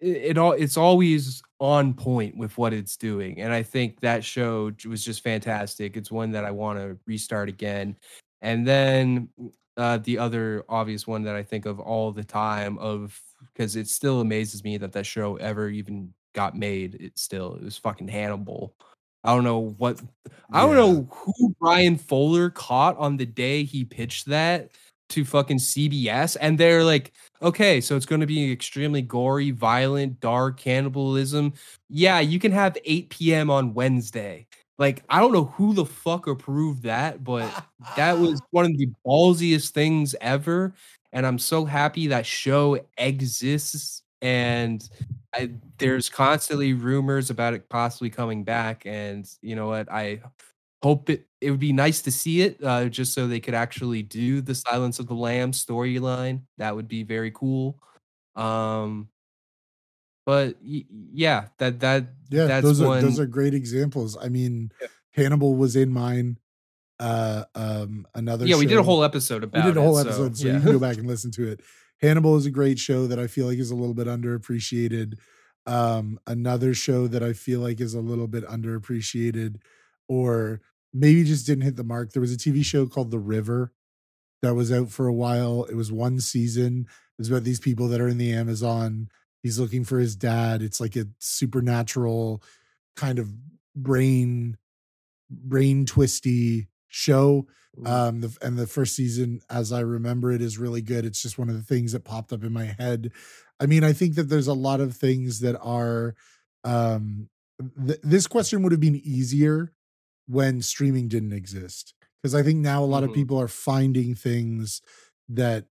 Speaker 4: it, it all it's always on point with what it's doing. And I think that show was just fantastic. It's one that I want to restart again. And then uh, the other obvious one that I think of all the time of because it still amazes me that that show ever even got made. It still it was fucking Hannibal. I don't know what I don't
Speaker 3: Yeah.
Speaker 4: know who Bryan Fuller caught on the day he pitched that to fucking CBS, and they're like, okay, so it's going to be extremely gory, violent, dark cannibalism. Yeah, you can have 8 p.m. on Wednesday. Like, I don't know who the fuck approved that, but that was one of the ballsiest things ever. And I'm so happy that show exists. And I, there's constantly rumors about it possibly coming back. And you know what? I hope it, it would be nice to see it uh, just so they could actually do the Silence of the Lambs storyline. That would be very cool. Um, but y- yeah, that, that,
Speaker 3: yeah
Speaker 4: that's
Speaker 3: those are
Speaker 4: one.
Speaker 3: those are great examples i mean
Speaker 4: Yeah.
Speaker 3: hannibal was in mine uh um another
Speaker 4: yeah, we did a whole episode about
Speaker 3: we did a whole
Speaker 4: it,
Speaker 3: episode so,
Speaker 4: yeah.
Speaker 3: you can go back and listen to it. Hannibal is a great show that i feel like is a little bit underappreciated. Um another show that i feel like is a little bit underappreciated or maybe just didn't hit the mark there was a tv show called the river that was out for a while. It was one season. It was about these people that are in the amazon. He's looking for his dad. It's like a supernatural kind of brain brain twisty show
Speaker 4: Mm.
Speaker 3: um the, and the first season as i remember it is really good it's just one of the things that popped up in my head i mean i think that there's a lot of things that are um th- this question would have been easier when streaming didn't exist because i think now a lot of
Speaker 4: Mhm.
Speaker 3: people are finding things that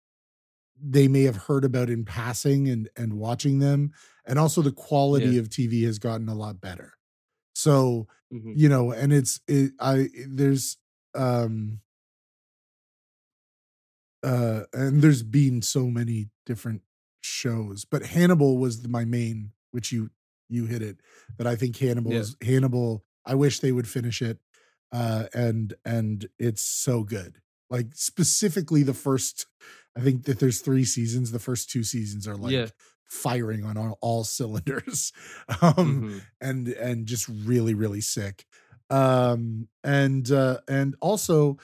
Speaker 3: they may have heard about in passing and and watching them and also the quality
Speaker 4: Yeah.
Speaker 3: of tv has gotten a lot better so
Speaker 4: Mhm.
Speaker 3: you know and it's it, i there's um uh and there's been so many different shows but hannibal was the, my main which you you hit it that i think hannibal
Speaker 4: Yeah.
Speaker 3: is hannibal i wish they would finish it uh and and it's so good like specifically the first i think that there's three seasons the first two seasons are like
Speaker 4: Yeah.
Speaker 3: firing on all, all cylinders um
Speaker 4: Mhm.
Speaker 3: and and just really really sick um and uh and also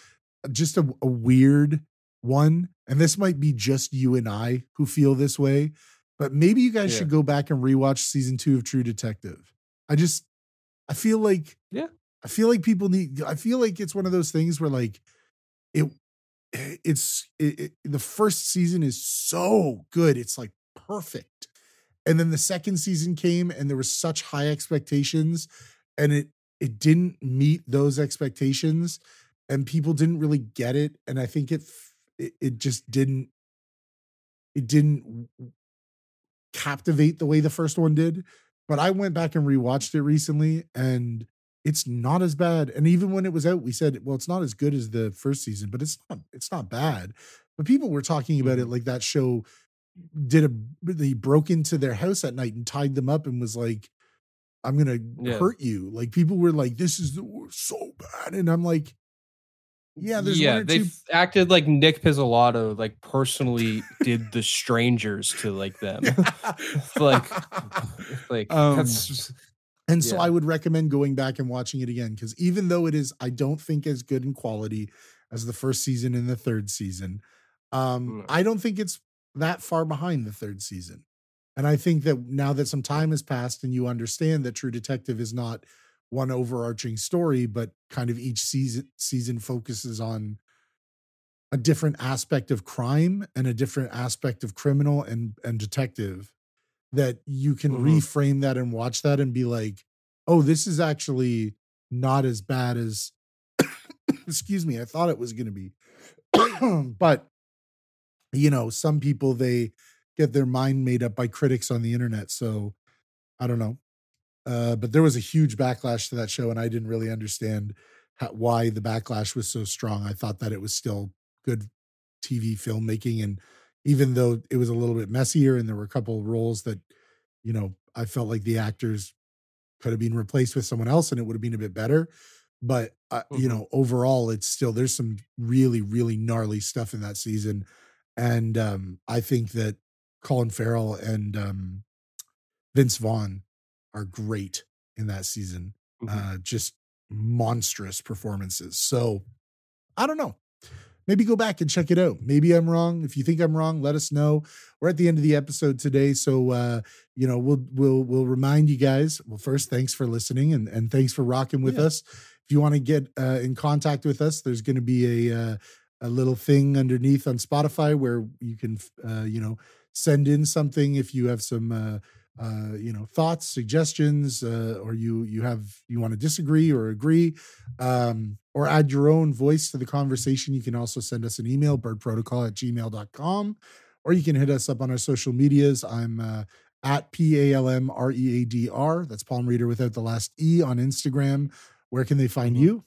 Speaker 3: just a, a weird one and this might be just you and i who feel this way but maybe you guys
Speaker 4: Yeah.
Speaker 3: should go back and rewatch season two of true detective i just i feel like
Speaker 4: Yeah.
Speaker 3: i feel like people need i feel like it's one of those things where like it it's it, it, the first season is so good it's like perfect and then the second season came and there were such high expectations and it it didn't meet those expectations and people didn't really get it and i think it it, it just didn't it didn't captivate the way the first one did but i went back and rewatched it recently and it's not as bad and even when it was out we said well it's not as good as the first season but it's not it's not bad but people were talking about it
Speaker 4: Mhm.
Speaker 3: like that show did a they broke into their house at night and tied them up and was like i'm gonna
Speaker 4: Yeah.
Speaker 3: hurt you like people were like this is the so bad and i'm like yeah there's
Speaker 4: yeah, they
Speaker 3: two
Speaker 4: acted like Nic Pizzolatto like personally did the strangers to like them. like, like
Speaker 3: Um,
Speaker 4: that's
Speaker 3: And so
Speaker 4: Yeah.
Speaker 3: I would recommend going back and watching it again because even though it is, I don't think as good in quality as the first season and the third season, um,
Speaker 4: No.
Speaker 3: I don't think it's that far behind the third season. And I think that now that some time has passed and you understand that True Detective is not one overarching story, but kind of each season season focuses on a different aspect of crime and a different aspect of criminal and and detective that you can
Speaker 4: Mhm.
Speaker 3: reframe that and watch that and be like oh this is actually not as bad as excuse me i thought it was going to be but you know some people they get their mind made up by critics on the internet so i don't know uh, but there was a huge backlash to that show and i didn't really understand how, why the backlash was so strong i thought that it was still good tv filmmaking and even though it was a little bit messier and there were a couple of roles that you know i felt like the actors could have been replaced with someone else and it would have been a bit better but uh, you
Speaker 4: Mhm.
Speaker 3: know overall it's still there's some really really gnarly stuff in that season and um i think that colin farrell and um vince vaughn are great in that season
Speaker 4: Mhm.
Speaker 3: uh just monstrous performances so i don't know maybe go back and check it out. Maybe I'm wrong. If you think I'm wrong, let us know. We're at the end of the episode today, so uh, you know we'll we'll we'll remind you guys. Well, first, thanks for listening and and thanks for rocking with
Speaker 4: Yeah.
Speaker 3: us. If you want to get uh, in contact with us, there's going to be a uh, a little thing underneath on Spotify where you can uh, you know send in something if you have some. Uh, uh, you know thoughts suggestions uh, or you you have you want to disagree or agree um, or add your own voice to the conversation you can also send us an email birdprotocol at gmail.com or you can hit us up on our social medias i'm uh, at p-a-l-m-r-e-a-d-r that's palm reader without the last e on instagram where can they find
Speaker 4: Mhm.
Speaker 3: you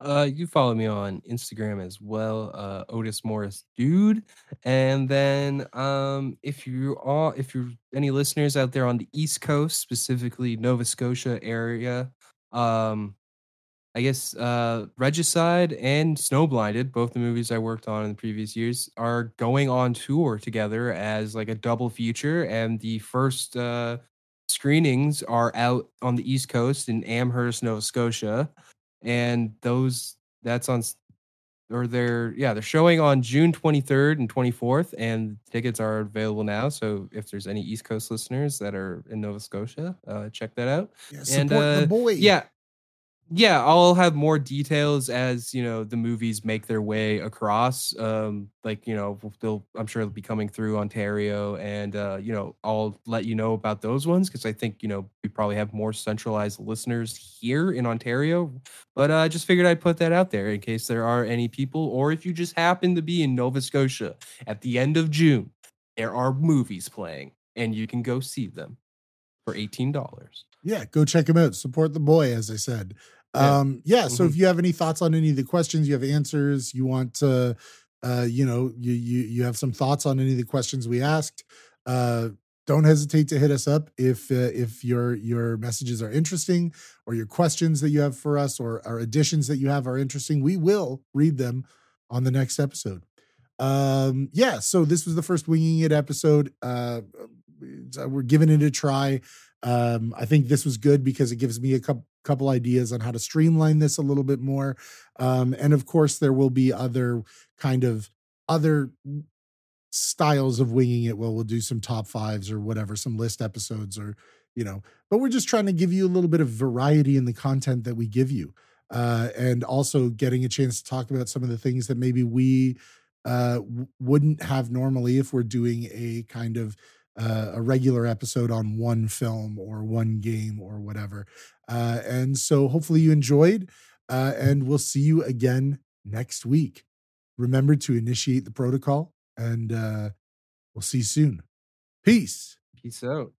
Speaker 4: Uh, you follow me on Instagram as well, uh, Otis Morris Dude. And then, um, if you are, if you're any listeners out there on the East Coast, specifically Nova Scotia area, um, I guess uh, Regicide and Snowblinded, both the movies I worked on in the previous years, are going on tour together as like a double feature. And the first uh, screenings are out on the East Coast in Amherst, Nova Scotia and those that's on or they're yeah they're showing on june 23rd and 24th and tickets are available now so if there's any east coast listeners that are in nova scotia uh, check that out.
Speaker 3: Yeah,
Speaker 4: and
Speaker 3: support
Speaker 4: uh,
Speaker 3: the boy.
Speaker 4: yeah yeah i'll have more details as you know the movies make their way across um like you know they'll i'm sure they'll be coming through ontario and uh you know i'll let you know about those ones because i think you know we probably have more centralized listeners here in ontario. But uh, i just figured i'd put that out there in case there are any people or if you just happen to be in nova scotia at the end of june there are movies playing and you can go see them for $18
Speaker 3: yeah go check him out. Support the boy as i said. Um yeah so
Speaker 4: Mhm.
Speaker 3: if you have any thoughts on any of the questions you have answers you want to uh you know you you you have some thoughts on any of the questions we asked uh don't hesitate to hit us up if uh, if your your messages are interesting or your questions that you have for us or our additions that you have are interesting we will read them on the next episode. Um yeah so this was the first winging it episode. Uh uh, we're giving it a try um i think this was good because it gives me a couple couple ideas on how to streamline this a little bit more. Um and of course there will be other kind of other styles of winging it. Well we'll do some top fives or whatever some list episodes or you know but we're just trying to give you a little bit of variety in the content that we give you uh and also getting a chance to talk about some of the things that maybe we uh wouldn't have normally if we're doing a kind of uh, a regular episode on one film or one game or whatever. Uh and so hopefully you enjoyed uh and we'll see you again next week. Remember to initiate the protocol and uh we'll see you soon. Peace.
Speaker 4: Peace out